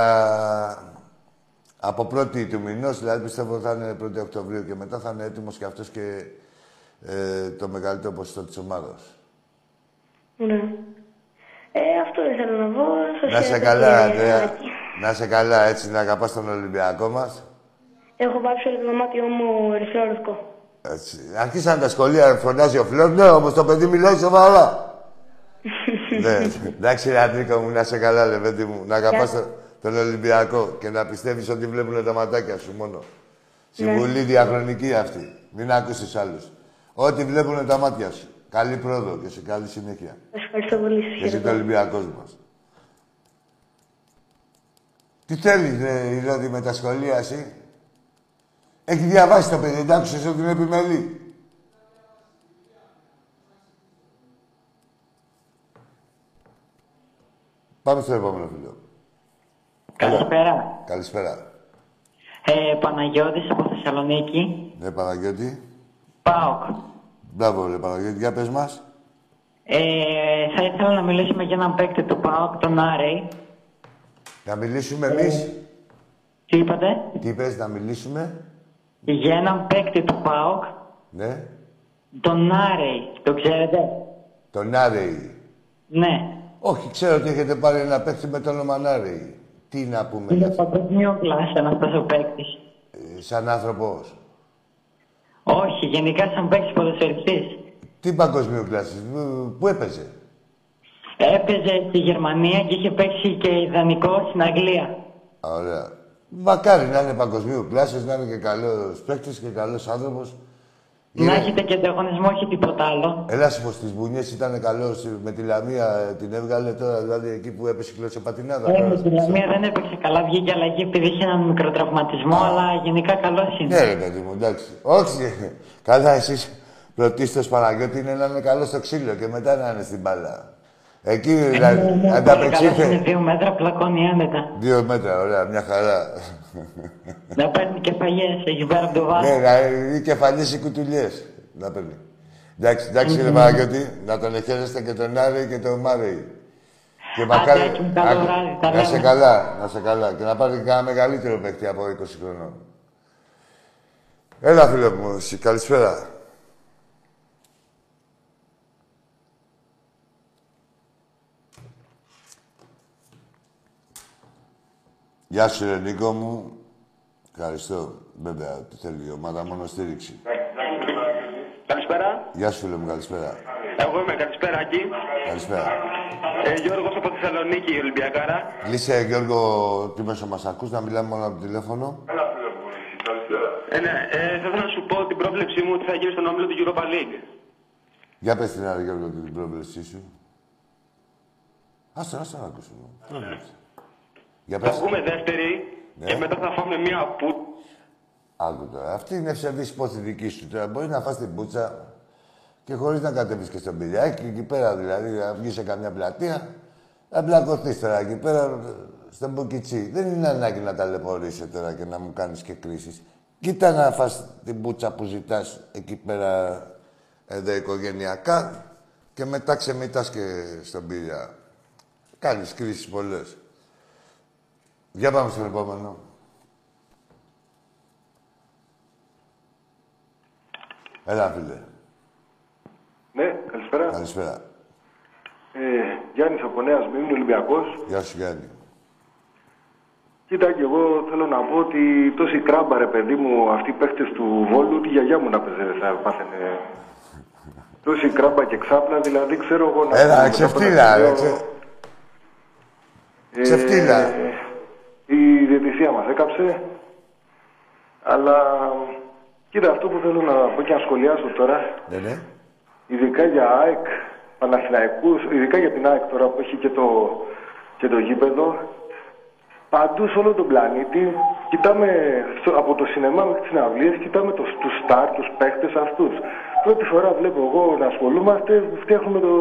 από πρώτη του μηνός, δηλαδή πιστεύω θα είναι 1η Οκτωβρίου και μετά θα είναι έτοιμος και αυτός και ε, το μεγαλύτερο ποσοστό της ομάδας. ναι. Ε, αυτό ήθελα να πω. Σας Να σε χαιρετώ, καλά, κύριε Αντρέα. Άκη. Να σε καλά, έτσι να αγαπάς τον Ολυμπιακό μας. Έχω πάψει όλο το δωμάτιό μου ερυθρό λευκό. Έτσι. Αρχίσαν τα σχολεία, φωνάζει ο Φλόρ. Ναι, όμως το παιδί μιλάει σοβαρά. ναι, εντάξει, ρε Αντρίκο μου, να σε καλά, ρε παιδί μου. Να αγαπάς τον, τον Ολυμπιακό και να πιστεύεις ότι βλέπουν τα ματάκια σου μόνο. Συμβουλή διαχρονική αυτή. Μην ακούσεις άλλους. Ό,τι βλέπουν τα μάτια σου. Καλή πρόοδο και σε καλή συνέχεια. Σας ευχαριστώ πολύ. Σας Και εσύ το χαιρετώ. Ολυμπιακός μας. Τι θέλεις, ρε, η Ρώδη, με τα σχολεία, εσύ. Έχει διαβάσει το παιδί, δεν άκουσες ότι είναι επιμελή. Πάμε στο επόμενο φίλο. Καλησπέρα. Καλησπέρα. Ε, Παναγιώτης από Θεσσαλονίκη. Ναι, Παναγιώτη. ΠΑΟΚ. Μπράβο, ρε Παναγιώτη. Για πες μας. Ε, θα ήθελα να μιλήσουμε για έναν παίκτη του ΠΑΟΚ, τον Άρεϊ. Να μιλήσουμε εμείς; Τι είπατε; Τι είπες, να μιλήσουμε; Για έναν παίκτη του ΠΑΟΚ, Ναι. τον Άρεϊ. Το ξέρετε; Τον Άρεϊ. Ναι. Όχι, ξέρω ότι έχετε πάρει ένα παίκτη με το όνομα Άρεϊ. Τι να πούμε γι' Είναι αυτό; παγκοσμίο κλάσσα αυτός ο παίκτης. Ε, Σαν άνθρωπος. Όχι, γενικά σαν παίκτης ποδοσφαιριστής. Τι παγκοσμίου κλάση, πού έπαιζε; Έπαιζε στη Γερμανία και είχε παίξει και ιδανικό στην Αγγλία. Α, Ωραία. Μακάρι να είναι παγκοσμίου κλάσης, να είναι και καλός παίκτης και καλός άνθρωπος. Να Είναι- έχετε και ανταγωνισμό, όχι τίποτα άλλο. Έλα σου πω στις μπουνιές ήταν καλός, με τη Λαμία ε, την έβγαλε τώρα, δηλαδή εκεί που έπεσε κλωτσοπατινάδα. Ε, τώρα. με τη Λαμία δεν έπαιξε καλά, βγήκε αλλαγή επειδή είχε έναν μικροτραυματισμό, αλλά γενικά καλός είναι. Ναι ρε παιδί μου, εντάξει. Όχι, καλά εσείς πρωτίστως Παναγιώτη είναι να είναι καλό στο ξύλο και μετά να είναι στην μπάλα. Εκεί Ναι, δηλαδή, ναι, πολύ ανταπεξήλθε. καλός, Είναι δύο μέτρα, πλακώνει άνετα. Δύο μέτρα, ωραία, μια χαρά. Να παίρνει κεφαλιές εκεί πέρα από το βάθος. Ναι, να οι κεφαλές οι κουτουλιές. Να παίρνει. Εντάξει, εντάξει, ρε Παναγιώτη, να τον εχαίρεστε και τον Άρη και τον Μάρη. Και Άκη μου, καλό Άκη, βράδυ, τα να σε λέμε. καλά, να σε καλά. Και να πάρει και ένα μεγαλύτερο παίκτη από 20 χρονών. Έλα, φίλε μου, εσύ, καλησπέρα. Γεια σου, ρε Νίκο μου. Ευχαριστώ. Βέβαια, τι θέλει η ομάδα, μόνο στήριξη. Καλησπέρα. Γεια σου, φίλε μου, καλησπέρα. Εγώ είμαι καλησπέρα εκεί. Καλησπέρα. Ε, Γιώργος από Θεσσαλονίκη, Ολυμπιακάρα. Λύσε, Γιώργο, τι μέσο μας ακούς, να μιλάμε μόνο από το τηλέφωνο. Ε, ναι, ε, θα ήθελα να σου πω την πρόβλεψή μου ότι θα γίνει στον όμιλο του Europa League. Για πες την άλλη, Γιώργο, την πρόβλεψή σου. Άστο, άστο να ακούσουμε. Πρόβλεψη. Για Θα πες. βγούμε δεύτεροι Ναι. και μετά θα φάμε μία που... Άκου τώρα. Αυτή είναι ευσεβής πόση δικής σου. Τώρα μπορεί να φας την πούτσα και χωρίς να κατέβεις και στον πηλιάκι, εκεί πέρα δηλαδή, να βγεις σε καμιά πλατεία, να μπλακωθείς τώρα εκεί πέρα στον Μπουκιτσί. Δεν είναι ανάγκη να ταλαιπωρείσαι τώρα και να μου κάνεις και κρίσεις. Κοίτα να φας την πούτσα που ζητάς εκεί πέρα εδώ οικογενειακά και μετά ξεμητάς και στον πηλιά. Κάνεις κρίσεις πολλές. Για πάμε στον επόμενο. Έλα, φίλε. Ναι, καλησπέρα. Καλησπέρα. Ε, Γιάννης από Νέας Σμύρνη, Ολυμπιακός. Γεια σου, Γιάννη. Κοίτα και εγώ θέλω να πω ότι τόση κράμπα ρε παιδί μου, αυτοί οι παίχτες του Βόλου, τη γιαγιά μου να παίζει θα πάθαινε. Τόση κράμπα και ξάπλα, δηλαδή ξέρω εγώ να... Έλα, μετά από ξεφτύλα, ένα ρε. σημείο, ξε- ε, ξεφτύλα. Η διαιτησία μας έκαψε, αλλά κοίτα αυτό που θέλω να πω και να σχολιάσω τώρα, Ναι, ναι. ειδικά για ΑΕΚ, Παναθηναϊκούς, ειδικά για την ΑΕΚ τώρα που έχει και το, και το γήπεδο, παντού σε όλο τον πλανήτη, κοιτάμε στο, από το σινεμά μέχρι τις συναυλίες, κοιτάμε το, τους στάρ, τους παίχτες αυτούς. Πρώτη φορά βλέπω εγώ να ασχολούμαστε, φτιάχνουμε το,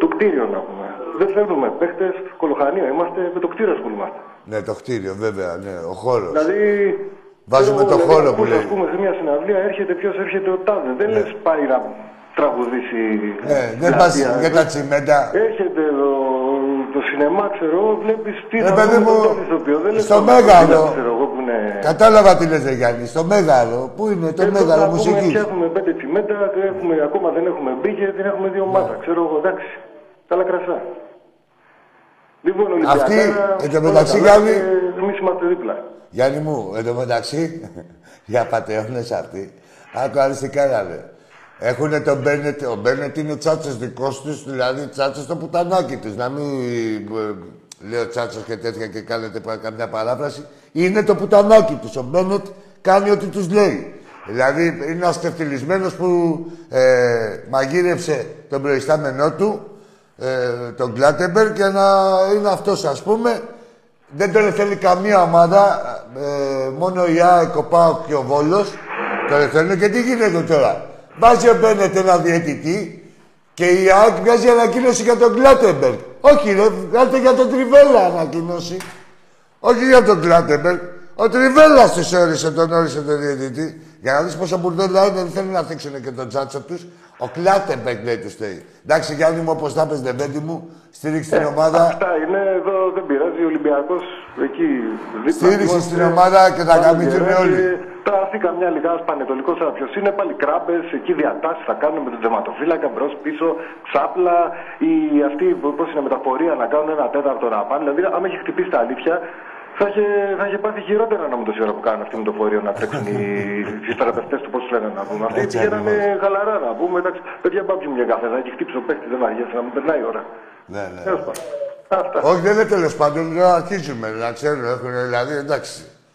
το κτίριο να πούμε. Δεν φέρνουμε παίχτες, κολοχανίο είμαστε, με το κτίριο ασχολούμαστε. Ναι, το κτίριο, βέβαια, ναι, ο χώρος. Δηλαδή, Βάζουμε ξέρω, το δηλαδή, χώρο που ακούς, λέει. Ας πούμε, σε μια συναυλία έρχεται ποιος έρχεται ο Τάδε. Δεν λες πάει να τραγουδήσει. Ναι, δεν πας πλατεία. για τα τσιμέντα. Έρχεται το, το σινεμά, ξέρω εγώ, βλέπεις τι Ρε θα παιδί δούμε μου, τον τάδε ηθοποιό. Δεν λες στο τον Μέγαρο. Μαρτίνez, ξέρω εγώ, που είναι... Κατάλαβα τι λες, ρε Γιάννη. Στο Μέγαρο. Πού είναι το Εδώ Μέγαρο θα πούμε, μουσικής; Φτιάχνουμε πέντε τσιμέντα, έχουμε, ακόμα δεν έχουμε μπει και δεν έχουμε δύο ομάδα. Ξέρω εγώ, εντάξει. Καλά κρασά. Λοιπόν, Αυτή, Ολυμπιακάρα, εν τω όλα μεταξύ, καλά Γιάννη- και Εμείς είμαστε δίπλα. Γιάννη μου, εν τω μεταξύ, για πατεώνες αυτοί, άκου άλλοι τι κάνανε. Έχουνε τον Μπένετ, ο Μπένετ είναι τσάτσος δικός τους, δηλαδή τσάτσος το πουτανάκι τους. Να μην ε, λέω τσάτσος και τέτοια και κάνετε πα- καμιά παράφραση. Είναι το πουτανάκι τους. Ο Μπένετ κάνει ό,τι τους λέει. Δηλαδή είναι ένας τευτυλισμένος που ε, μαγείρεψε τον προϊστάμενό του, ε, τον Κλάτεμπερ και να είναι αυτός ας πούμε δεν τον θέλει καμία ομάδα, ε, μόνο η ΑΕΚ, ο ΠΑΟΚ και ο Βόλος. Τον θέλουν και τι γίνεται τώρα; Βάζει ο Μπένετ ένα διαιτητή και η ΑΕΚ βγάζει ανακοίνωση για τον Κλάτεμπεργκ. Όχι ρε, βγάλτε για τον Τριβέλα ανακοίνωση. Όχι για τον Κλάτεμπεργκ. Ο Τριβέλα τους όρισε, τον όρισε τον διαιτητή. Για να δεις πόσο μπουρδέλα είναι, δεν θέλουν να θίξουν και τον τσάτσο τους. Ο Κλάτεμπεργκ λέει τους στέει. Εντάξει, Γιάννη μου, όπως τα πες, Δεβέντη μου, στήριξε την ομάδα. Αυτά είναι εδώ, δεν πειράζει. Ο Ολυμπιακός εκεί δίπλα. Στήριξε είμαστε. στην ομάδα και θα Πάλι γαμηθούν γεράζει. όλοι. Θα έρθει καμιά λιγά πανετολικό σαν ποιο είναι, πάλι κράμπες, εκεί διατάσεις θα κάνουν με τον τερματοφύλακα μπρος πίσω, ξάπλα, ή αυτοί πώς είναι μεταφορία να κάνουν ένα τέταρτο να πάνε. Δηλαδή, άμα έχει χτυπήσει τα αλήθεια, θα είχε, θα είχε πάθει χειρότερα να μου τόση ώρα που κάνουν αυτή με το φορείο να τρέξουν οι, οι θεραπευτέ του, πώς λένε να πούμε. Αυτοί Έτσι πηγαίνανε ακριβώς. χαλαρά να πούμε. Εντάξει, παιδιά, μπάμπι μου μια καφέδα και χτύψω παίχτη, δεν βαριέσαι να μου περνάει η ώρα. Ναι, ναι. Τέλος πάντων. Αυτά. Όχι, δεν είναι τέλος πάντων, λέω, αρχίζουμε να ξέρουν. Έχουν, δηλαδή, εντάξει.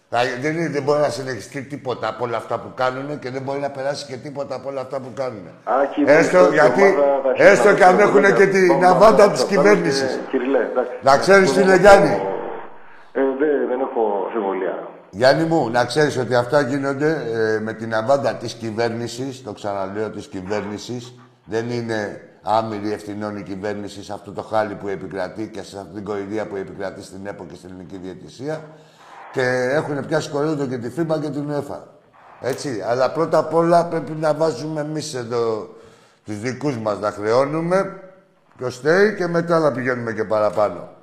Θα- Δεν, είναι, δεν μπορεί να συνεχιστεί τίποτα από όλα αυτά που κάνουν και δεν μπορεί να περάσει και τίποτα από όλα αυτά που κάνουν. Άκη, Έστω η γιατί, ομάδα θα αρχίσει έστω να και αν παίζει έχουν με και το την κόμμα αβάντα αυτό της και κυβέρνησης. Κυριλέ, εντάξει. Να ξέρεις, Δεν φίλε έχω- Γιάννη. Ε, δεν, δεν έχω αμφιβολία. Γιάννη μου, να ξέρεις ότι αυτά γίνονται ε, με την αβάντα της κυβέρνησης, το ξαναλέω της κυβέρνησης, δεν είναι άμυρη ευθυνών η κυβέρνηση σε αυτό το χάλι που επικρατεί και σε αυτή την κορυδία που επικρατεί στην ΕΠΟ και στην ελληνική διαιτησία και έχουν πιάσει κορύδο και τη ΦΥΜΑ και την ΕΦΑ. Έτσι, αλλά πρώτα απ' όλα πρέπει να βάζουμε εμείς εδώ τους δικούς μας να χρεώνουμε ποιος θέλει και μετά να πηγαίνουμε και παραπάνω.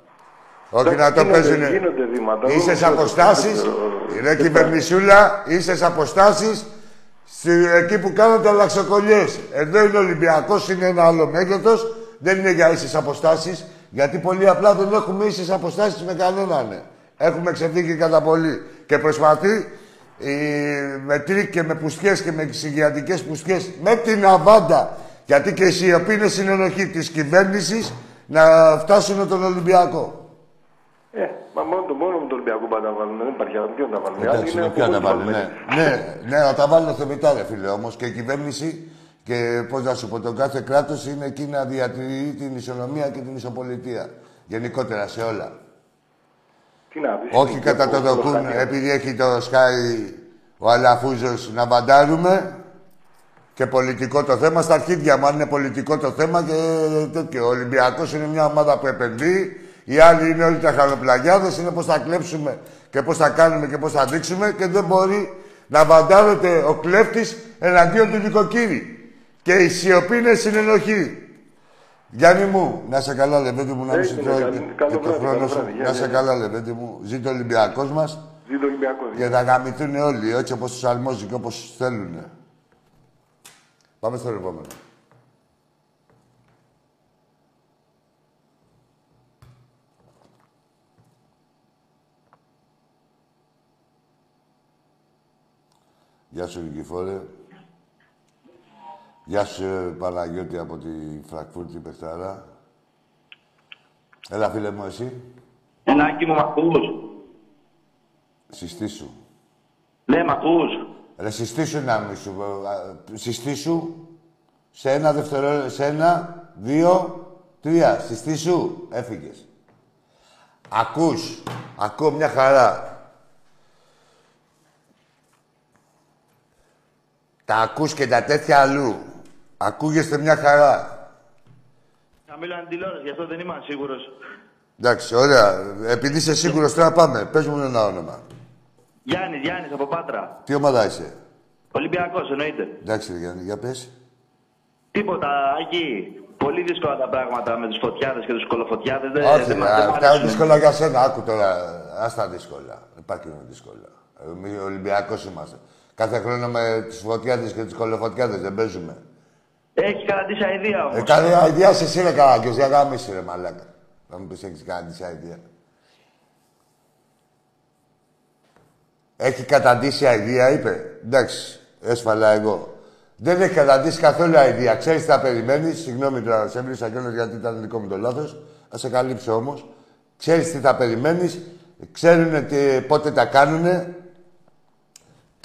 Όχι Εντάξει, να το γίνονται- παίζουν. γίνονται βήματα. Εγώ Είσαι δεν αποστάσεις. ξέρω. Ρε κυβερνησούλα, είσαι αποστάσεις. Εκεί που κάνετε αλλαξοκολλιέ. Εδώ είναι Ολυμπιακός, είναι ένα άλλο μέγεθος. Δεν είναι για ίσες αποστάσεις. Γιατί πολύ απλά δεν έχουμε ίσες αποστάσεις με κανέναν. Έχουμε ξεφύγει κατά πολύ. Και προσπαθεί η, με τρίκ και με πουστιές και με εξηγιαντικές πουστιές με την αβάντα γιατί και η σιωπή είναι συνενοχή της κυβέρνησης να φτάσουν τον Ολυμπιακό. Ε, μα μόνο, το, μόνο με τον Ολυμπιακό πάντα βάλουν. Δεν υπάρχει άλλο. Ποιο να βάλουν. Οι άλλοι Εντάξει, είναι με ποια από να μόνοι βάλουν, ναι. βάλουν. ναι. Ναι, να τα βάλουν θεμητά, ρε φίλε, όμως. Και η κυβέρνηση και, πώς να σου πω, το κάθε κράτος είναι εκεί να διατηρεί την ισονομία και την ισοπολιτεία. Γενικότερα σε όλα. Τι να πεις. Όχι είναι κατά το και δοκούν, κολοχανία. επειδή έχει το σκάι ο Αλαφούζος να μπαντάρουμε και πολιτικό το θέμα. Στα αρχίδια μου, αν είναι πολιτικό το θέμα και τέτοιο. Ο Ολυμπιακός είναι μια ομάδα που επενδύει. Οι άλλοι είναι όλοι τα χαροπλαγιάδες, είναι πώς θα κλέψουμε και πώς θα κάνουμε και πώς θα δείξουμε και δεν μπορεί να βαντάρεται ο κλέφτης εναντίον του νοικοκύρη. Και η σιωπή είναι συνενοχή. Γιάννη μου, να σε καλά, λεβέντη μου, να μην Έγινε, σου τρώει καλή- και, καλό και το βράδυ, χρόνος καλό σου. βράδυ. Γεια, Να γεια, σε γεια. καλά, λεβέντη μου. Ζήτω ο Ολυμπιακός μας Ζήτω Ολυμπιακός. και θα γαμηθούν όλοι, έτσι όπως τους αρμόζει και όπως θέλουν. Πάμε στο επόμενο. Γεια σου, Νικηφόρε. Γεια σου, ε, Παναγιώτη, από τη Φραγκφούρτη, Πεχτάρα. Έλα, φίλε μου, εσύ. Ενάκι μου, μ' ακούς; Συστήσου. Ναι, μ' ακούς. Ρε, συστήσου να μη σου... α, Συστήσου. Σε ένα δευτερόλεπτο, σε ένα, δύο, τρία. Στη σου, έφυγες. Ακούς, ακούω μια χαρά. Τα ακούς και τα τέτοια αλλού. Ακούγεστε μια χαρά. Χαμήλωνε τηλεόραση, γι' αυτό δεν είμαι σίγουρος. Εντάξει, ωραία. Επειδή είσαι σίγουρος τώρα πάμε. Πες μου ένα όνομα. Γιάννης, Γιάννης από Πάτρα. Τι ομάδα είσαι; Ολυμπιακός εννοείται. Εντάξει, ρε Γιάννη, για πες. Τίποτα, Άκη. Πολύ δύσκολα τα πράγματα με του φωτιάδες και τους κολοφωτιάδες. Δεν, Όχι, δεν, ρε, μας- δεν μ' αυτά είναι αρέσουν. δύσκολα για σένα. Άκου τώρα. Ας τα δύσκολα. Δεν υπάρχει να είναι δύσκολα. Εμείς Ολυμπιακός είμαστε. Κάθε χρόνο με τις φωτιάδες και τις κολοφωτιάδες δεν παίζουμε. Έχεις καταντήσει αηδία όμως. Ε, καλή αηδία σε εσύ ρε καραγκιός, για γάμισε ρε μαλάκα. Να μου πεις έχεις κάνει της αηδία. Έχει καταντήσει αηδία, είπε. Εντάξει, έσφαλα εγώ. Δεν έχει καταντήσει καθόλου αηδία. Ξέρεις τι θα περιμένεις; Συγγνώμη τώρα, σε έβρισα κιόλας γιατί ήταν δικό μου το λάθος. Θα σε καλύψω όμως. Ξέρεις τι θα περιμένεις; Ξέρουν τι, πότε τα κάνουνε;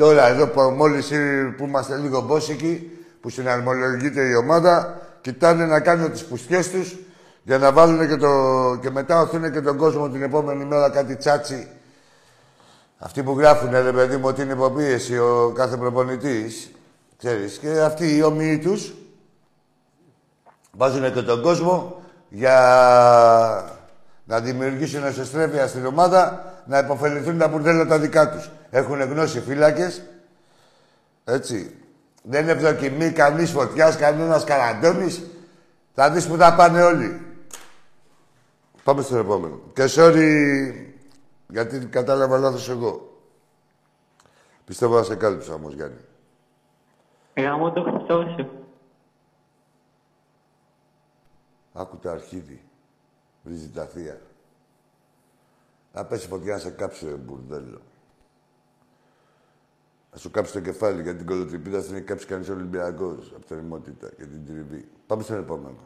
Τώρα εδώ που μόλις ήρ- που είμαστε λίγο μπόσικοι, που συναρμολογείται η ομάδα, κοιτάνε να κάνουν τις πουστιές τους για να βάλουν και, το... και μετά οθούν και τον κόσμο την επόμενη μέρα κάτι τσάτσι. Αυτοί που γράφουν, ρε παιδί μου, ότι είναι υποπίεση ο κάθε προπονητής, ξέρεις, και αυτοί οι όμοιοι τους βάζουν και τον κόσμο για να δημιουργήσουν εσωστρέφεια στην ομάδα, να υποφεληθούν τα μπουρδέλα τα δικά τους. Έχουν γνώση φύλακες, έτσι. Δεν είναι ευδοκιμή κανείς φωτιάς, κανένας καραντώνης. Θα δεις που θα πάνε όλοι. Πάμε στο επόμενο. Και sorry, γιατί κατάλαβα λάθος εγώ. Πιστεύω να σε κάλυψα όμως, Γιάννη. Γάμο το Χριστό σου. Άκου το αρχίδι. Βρίζει τα θεία. Να πέσει φωτιά να σε κάψει, ρε μπουρδέλο. Να σου κάψει το κεφάλι γιατί την κολοτριπίδα την έχει κάψει κανείς Ολυμπιακός από την ημότητα και την τριβή. Πάμε στον επόμενο.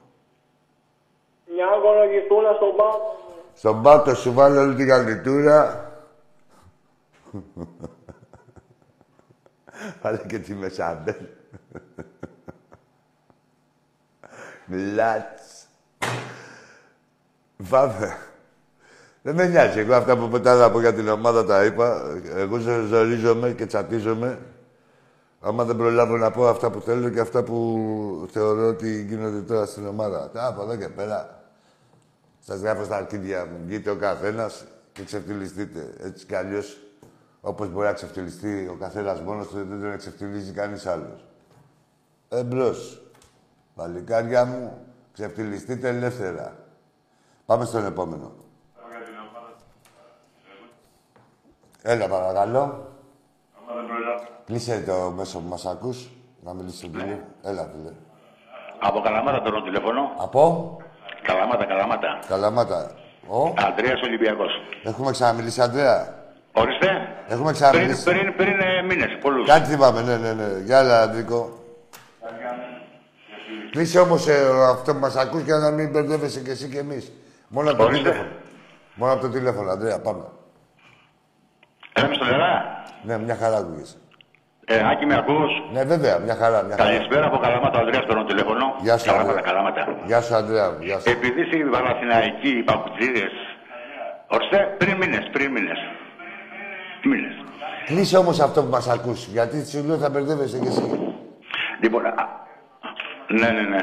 Μια αγωνογιστούλα στον πάτο. Στον πάτο σου βάλω όλη τη γαλιτούρα. Βάλε και τη μεσαμπέλ. Μιλάτς. Πάμε. Δεν με νοιάζει. Εγώ αυτά που μετά να πω για την ομάδα τα είπα. Εγώ ζω- ζορίζομαι και τσατίζομαι. Άμα δεν προλάβω να πω αυτά που θέλω και αυτά που θεωρώ ότι γίνονται τώρα στην ομάδα. Τα από εδώ και πέρα. Σας γράφω στα αρχίδια μου. Βγείτε ο καθένας και ξεφτυλιστείτε. Έτσι κι αλλιώς, όπως μπορεί να ξεφτυλιστεί ο καθένας μόνος του, δεν τον εξεφτυλίζει κανείς άλλος. Εμπρός. Παλικάρια μου, ξεφτυλιστείτε ελεύθερα. Πάμε στον επόμενο. Έλα, παρακαλώ. Κλείσε το μέσο που μας ακούς. Να μιλήσεις στον κύριο. Έλα, φίλε. Από Καλαμάτα τώρα τηλέφωνο. Από; Καλαμάτα, Καλαμάτα. Καλαμάτα. Ο; Αντρέας Ολυμπιακός. Έχουμε ξαναμιλήσει, Αντρέα. Ορίστε. Έχουμε Πριν, ξαναμιλήσει. πριν, πριν ε, μήνες, πολλούς. Κάτι θυμάμαι, ναι, ναι, ναι. Γεια, άλλα, Αντρίκο. Κλείσε όμως ε, αυτό που μας ακούς για να μην μπερδεύεσαι κι εσύ κι εμείς. Μόνο από το Ορίστε. τηλέφωνο. Μόνο από το τηλέφωνο, Αντρέα, πάμε. Έλα στο νερά. Ναι, μια χαρά ακούγεσαι. Ε, Άκη, με ακούς; Ναι, βέβαια, μια χαρά, μια χαρά. Καλησπέρα από Καλαμάτα, ο Ανδρέας τώρα τηλέφωνο. Γεια σου, Καλαμάτα, Ανδρέα. Καλαμάτα. Γεια σου, Αντρέα μου, γεια σου. Επειδή είσαι Παναθηναϊκοί, οι παπουτσίδες. Ορίστε, πριν μήνες, πριν μήνες. Μήνες. Κλείσε όμως αυτό που μας ακούς, γιατί σου λέω θα μπερδεύεσαι κι εσύ. Λοιπόν, α, ναι, ναι, ναι.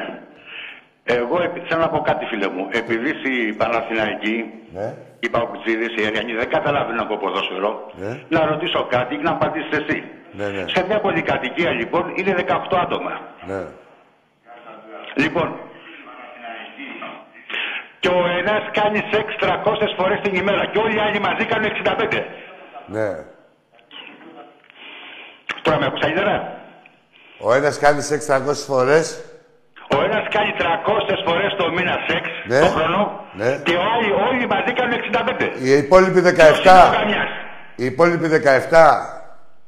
Εγώ επί- θέλω να πω κάτι, φίλε μου. Επειδή είσαι Παναθηναϊκοί, Ναι, οι παπουτσίδες, οι Αριανοί δεν καταλαβαίνουν από ποδόσφαιρο, Ναι. να ρωτήσω κάτι και να απαντήσεις εσύ. ναι, ναι, Σε μια πολυκατοικία, λοιπόν, είναι 18 άτομα. ναι. Λοιπόν, και ο ένας κάνει σεξ 300 φορές την ημέρα και όλοι οι άλλοι μαζί κάνουν 65. ναι. Τώρα με ακούς καλύτερα. Ο ένας κάνει σεξ 300 φορές. Ο ένας κάνει 300 φορές το μήνα σεξ Ναι. το χρόνο Ναι. και όλοι, όλοι μαζί κάνουν 65. Οι υπόλοιποι Ποιος 17. είναι ο Γαμιάς; Οι υπόλοιποι 17.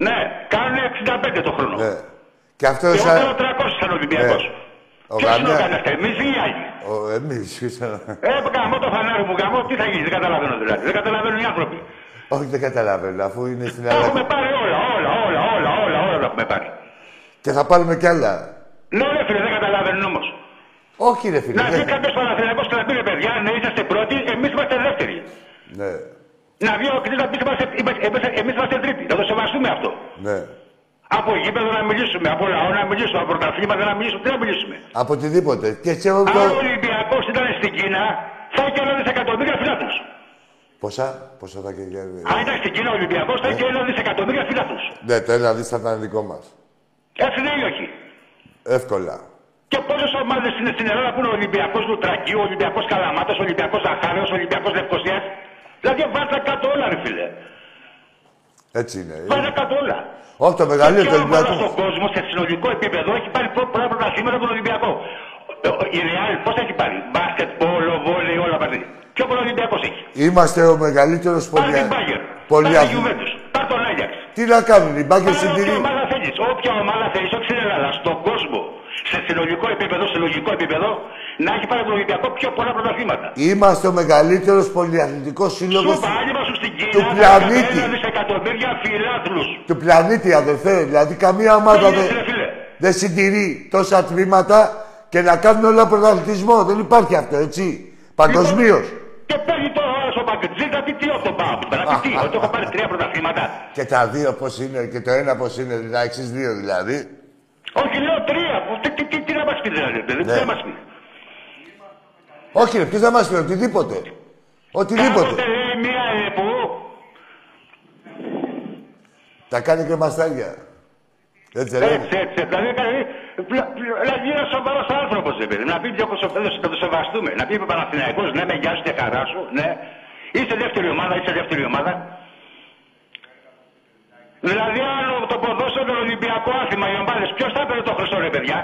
Ναι, κάνουν 65 το χρόνο. Ναι. Και αυτό Και εγώ σαν... θέλω 300 σαν Ολυμπιακός. Ναι. Ο Ποιος είναι ο Γαμιάς. Γαμιάς, εμείς ή οι άλλοι; Ο, εμείς, ήσασταν. Ε, γαμώ το φανάρι μου, γαμώ, τι θα γίνει, δεν καταλαβαίνω δηλαδή. Δεν καταλαβαίνουν οι άνθρωποι. Όχι, δεν καταλαβαίνω, αφού είναι στην Τα έχουμε Ελλάδα. πάρει όλα, όλα, όλα, όλα, όλα, όλα τα έχουμε πάρει. Και θα πάρουμε κι άλλα. Ναι, ρε φίλε, δεν καταλαβαίνω Όχι, ρε φίλε. Να δεν- βγει κάποιος Παναθηναϊκός και να πει ρε παιδιά, ναι, είσαστε πρώτοι, εμείς είμαστε δεύτεροι. Ναι, Να βγει ο κτήτης να πει είμαστε, εμείς είμαστε τρίτοι. Να το σεβαστούμε αυτό. ναι. Από γήπεδο να μιλήσουμε, από λαό να μιλήσουμε, από πρωταθλήματα να μιλήσουμε. Τι να μιλήσουμε. Από οτιδήποτε. Και έτσι εγώ Αν το... ο Ολυμπιακός ήταν στην Κίνα, θα είχε ένα δισεκατομμύρια φιλάθλους. Πόσα, πόσα θα και για... Αν ήταν στην Κίνα ο Ολυμπιακός, θα είχε ένα δισεκατομμύρια φιλάθλους. Ναι, το ένα δις θα ήταν δικό μας. Έτσι δεν είναι ή όχι; Εύκολα. Και πόσες ομάδες είναι στην Ελλάδα που είναι ο Ολυμπιακός Λουτρακίου, ο Ολυμπιακός Καλαμάτας, ο Ολυμπιακός Ζαχάριο, ο Ολυμπιακός Λευκοσίας. Δηλαδή βάζα κάτω όλα, ρε φίλε. Έτσι είναι. Βάζα κάτω όλα. Όχι, το μεγαλύτερο Ποια του ομάδα Ολυμπιακού. στον κόσμος σε συνολικό επίπεδο έχει πάρει προ- πολλά πρωταθλήματα από τον Ολυμπιακό. Ε, ο- Η Ρεάλ πώς έχει πάρει; Μπάσκετ, πόλο, βόλεϊ, όλα μαζί. Πιο πολλά Ολυμπιακός έχει; Είμαστε ο μεγαλύτερος Πάρ' την πολυα... Μπάγκερ. Πάρ' την πολυαθλητής. Γιουβέντους. Πάρ' τον Άγιαξ. Τι να κάνουν, οι μπάγκες Πάρε όποια συντηρεί. ομάδα θέλεις. Όποια ομάδα θέλεις, όχι στην Ελλάδα, στον κόσμο. Σε συνολικό επίπεδο, σε λογικό επίπεδο, να έχει πάρει από τον Ολυμπιακό πιο πολλά πρωταθλήματα. Είμαστε ο μεγαλύτερος πολυαθλητικός σύλλογος Σου είπα, άλλοι μας στην του Κίνα, πλανήτη. ένα δισεκατομμύρια φιλάθλους. του πλανήτη, αδερφέ. Δηλαδή, καμία ομάδα Τι δεν, λες, ρε φίλε. δεν συντηρεί τόσα τμήματα και να κάνουν όλα πρωταθλητισμό. Δεν υπάρχει αυτό, έτσι. Παγκοσμίως. Και παίρνει τώρα ο άλλος ο Παγκετζίτα, τι τι από τον πάω. Δηλαδή τι, ότι έχω πάρει τρία πρωταθλήματα. Και τα δύο πώς είναι και το ένα πώς είναι, δηλαδή, εξής δύο δηλαδή. Όχι, λέω τρία. Τι, τι, τι, τι να μας πεις δηλαδή, παιδί, τι Ναι. να μας πεις. Όχι, ρε, ποιος θα μας πει, οτιδήποτε. Οτιδήποτε. Κάποτε λέει μία ε, που Τα κάνει και μαστάγια. Έτσι, ρε. Έτσι, έτσι. Δηλαδή, δηλαδή, πλα- πλα- δηλαδή είναι σοβαρός άνθρωπος, παιδί. Να πει πιο κοσοφέδο να το σεβαστούμε. Να πει Παναθηναϊκός, ναι, με γεια σου και χαρά σου, ναι. Είσαι δεύτερη ομάδα, είσαι δεύτερη ομάδα. Δηλαδή, αν το ποδόσφαιρο το Ολυμπιακό άθλημα, οι ομάδες, ποιος θα έπαιρνε το χρυσό, ρε παιδιά;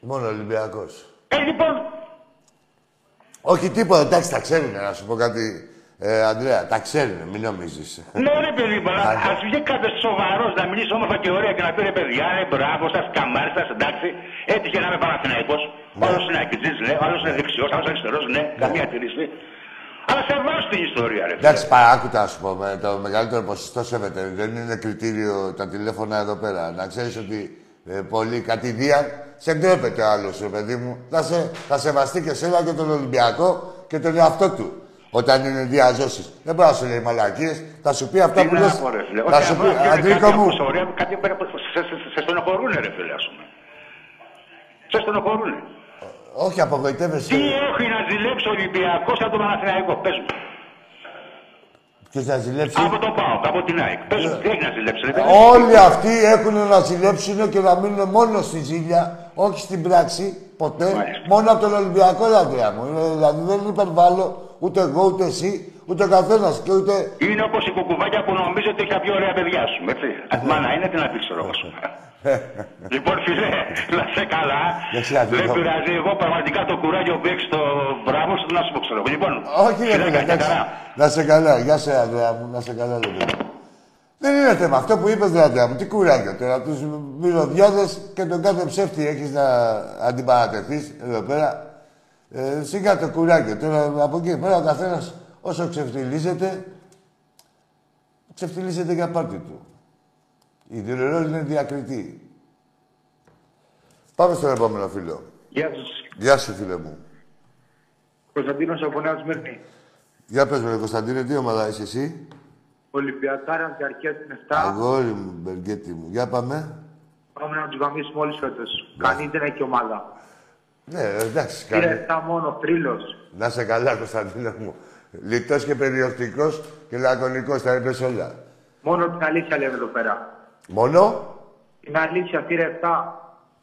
Μόνο Ολυμπιακός. Ε, λοιπόν, Όχι τίποτα, εντάξει, τα ξέρουν, να σου πω κάτι. Ε, Αντρέα, τα ξέρουν, μην νομίζεις. ναι, ρε παιδί μου, ας βγει κάποιο σοβαρός να μιλήσεις όμορφα και ωραία και να πει ρε παιδιά, ρε μπράβο σας, καμάρι σας, εντάξει. Έτυχε να είμαι Παναθηναϊκός. Ο άλλο είναι ακριτζή, ναι, ο άλλο είναι δεξιός, ο άλλο αριστερός, ναι, καμία τηρήση. Αλλά σε βάζω την ιστορία, ρε. Εντάξει, παράκουτα, ας πούμε, το μεγαλύτερο ποσοστό σέβεται. Δεν είναι κριτήριο τα τηλέφωνα εδώ πέρα. Να ξέρεις ότι ε, πολύ κατηδία σε ντρέπεται ο άλλος, ρε παιδί μου. Θα, σε, θα σεβαστεί και σένα και τον Ολυμπιακό και τον εαυτό του. Όταν είναι διαζώσεις. Δεν μπορεί να σου λέει μαλακίες, θα σου πει αυτά Τι που να λες. πω, ρε φίλε. Θα Όχι, σου άμα πει, βγαίνει Αντρίκο κάτι μου, από σωρία, Κάτι πέρα από- σε, σε, σε στενοχωρούνε, ρε φίλε, ας πούμε. Σε στενοχωρούνε. όχι απογοητεύεσαι. Τι έχει να ζηλέψει ο Ολυμπιακός από τον Παναθηναϊκό, πες μου. Ποιος θα ζηλέψει; Από τον ΠΑΟΚ, από την ΑΕΚ. Πες μου, τι έχεις να ζηλέψεις, ρε παιδί. Όλοι αυτοί έχουν να ζηλέψουν και να μείνουν μόνο στη ζήλια, όχι στην πράξη, ποτέ. Μάλιστα. Μόνο από τον Ολυμπιακό, ρε Αντρέα μου. Ε, Δηλαδή δεν υπερβάλλω ούτε εγώ, ούτε εσύ, ούτε ο καθένας και ούτε. Είναι όπως η κουκουβάκια που νομίζω ότι έχει τα πιο ωραία παιδιά σου, έτσι. Μάνα είναι, τι να πει, ξέρω εγώ. Λοιπόν, φίλε, να σε καλά. Εντάξει, Αντρίκο. Δεν πειράζει. Εγώ πραγματικά το κουράγιο που έχεις το μπράβο σου, να σου πω, ξέρω εγώ. Λοιπόν, Όχι, ρε φιλάκια φίλε, και εντάξει. χαρά. Να σε καλά, γεια σε Αντρέα μου, να σε καλά, ρε παιδί. Δεν είναι θέμα. Αυτό που είπες, ρε Αντρέα μου, τι κουράγιο τώρα. Τους μυρωδιώδε και τον κάθε ψεύτη έχεις να αντιπαρατεθείς εδώ πέρα. Ε, σιγά το κουράγιο. Τώρα από εκεί πέρα ο καθένας όσο ξεφτιλίζεται, ξεφτιλίζεται για πάρτι του. Η διορρόλη είναι διακριτή. Πάμε στον επόμενο φίλο. Γεια σας. Γεια σου, φίλε μου. Κωνσταντίνος από Νέα Σμύρνη. Για πες με, Κωνσταντίνε, τι ομάδα είσαι εσύ; Ολυμπιακάρας διαρκεία την 7. Αγόρι μου, Μπεργκέτη μου. Για πάμε. Πάμε να τους γαμίσουμε όλους φέτος. Κανείς δεν έχει ομάδα. Ναι, εντάξει, καλή. Πήρε 7 μόνο, θρύλος. Να σε καλά, Κωνσταντίνε μου. Λιτός και περιοριστικός και λακωνικός, τα είπες όλα. Μόνο την αλήθεια λέμε εδώ πέρα. Μόνο; Την αλήθεια πήρε 7.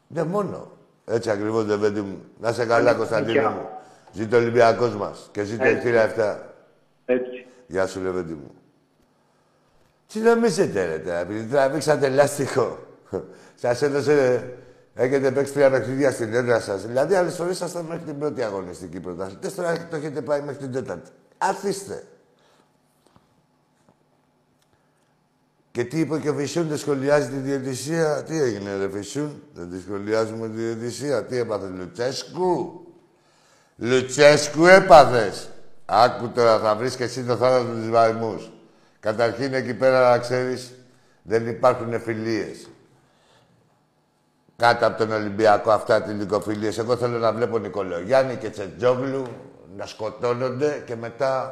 Ναι, μόνο. Έτσι ακριβώς, δεν παιδί μου. Να σε καλά, Κωνσταντίνε Δικιά. μου. Ζήτω ο Ολυμπιακός μας και ζήτω η Έτσι. θύρα 7. Έτσι. Γεια σου, Λεβέντη μου. Τι νομίζετε, ρε, τώρα, επειδή τραβήξατε λάστιχο. Σας έδωσε... Έχετε παίξει τρία παιχνίδια στην έδρα σας. Δηλαδή, άλλες φορές ήσασταν μέχρι την πρώτη αγωνιστική πρωταθλητέ. Τώρα το έχετε πάει μέχρι την τέταρτη. Αφήστε. Και τι είπε και ο Φυσούν, δεν σχολιάζει τη διαιτησία; Τι έγινε, ρε Φυσούν, δεν τη σχολιάζουμε τη διαιτησία. Τι έπαθε, Λουτσέσκου; Λουτσέσκου έπαθες. Άκου τώρα, θα βρεις και εσύ το θάνατο του βαρμού. Καταρχήν εκεί πέρα να ξέρεις, δεν υπάρχουν φιλίες. Κάτω από τον Ολυμπιακό αυτά την λυκοφιλίες. Εγώ θέλω να βλέπω Νικολογιάννη και Τσετζόγλου να σκοτώνονται και μετά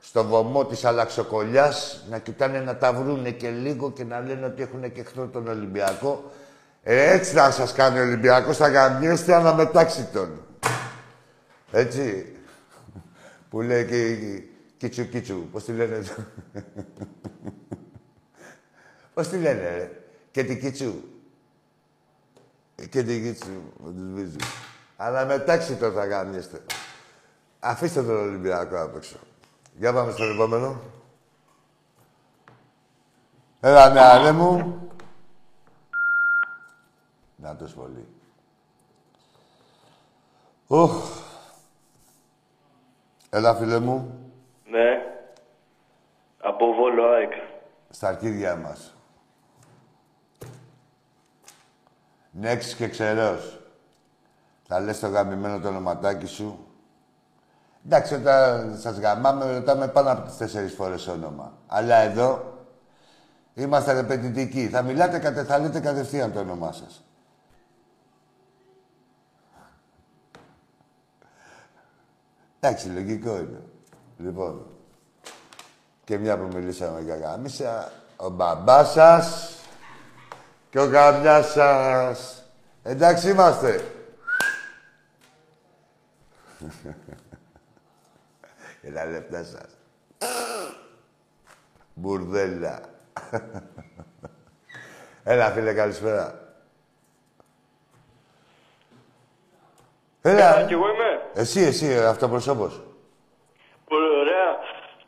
στο βωμό της αλλαξοκολλιάς να κοιτάνε να τα βρούνε και λίγο και να λένε ότι έχουν και εχθρό τον Ολυμπιακό. Ε, έτσι θα σας κάνει ο Ολυμπιακός, θα γαμιέστε αναμετάξει τον. Έτσι. Που λέει και κίτσου κίτσου. Πώς τη λένε. Πώς τη λένε, ρε. Και την κίτσου. Και την κίτσου. Αλλά μετάξι το θα γάμιεστε. Αφήστε τον Ολυμπιακό απ' έξω. Για πάμε στον επόμενο. Έλα, ναι, μου. Να το πολύ. Οχ. Έλα, φίλε μου. Ναι. Από Βόλο ΑΕΚ. Στα αρχίδια μας. Νέξης και ξερός. Θα λες το γαμημένο το ονοματάκι σου. Εντάξει, όταν σας γαμάμε, ρωτάμε πάνω από τις τέσσερις φορές όνομα. Αλλά εδώ είμαστε ρεπετητικοί. Θα μιλάτε, κατε, θα λέτε κατευθείαν το όνομά σας. Εντάξει, λογικό είναι. Λοιπόν, και μια που μιλήσαμε για γάμισα, ο μπαμπάς σας και ο γαμιάς σας. Εντάξει είμαστε. Και τα λεπτά σας. Μπουρδέλα. Έλα, φίλε, καλησπέρα. Έλα. κι εγώ είμαι. Εσύ, εσύ, αυτοπροσώπος. Πολύ ωραία.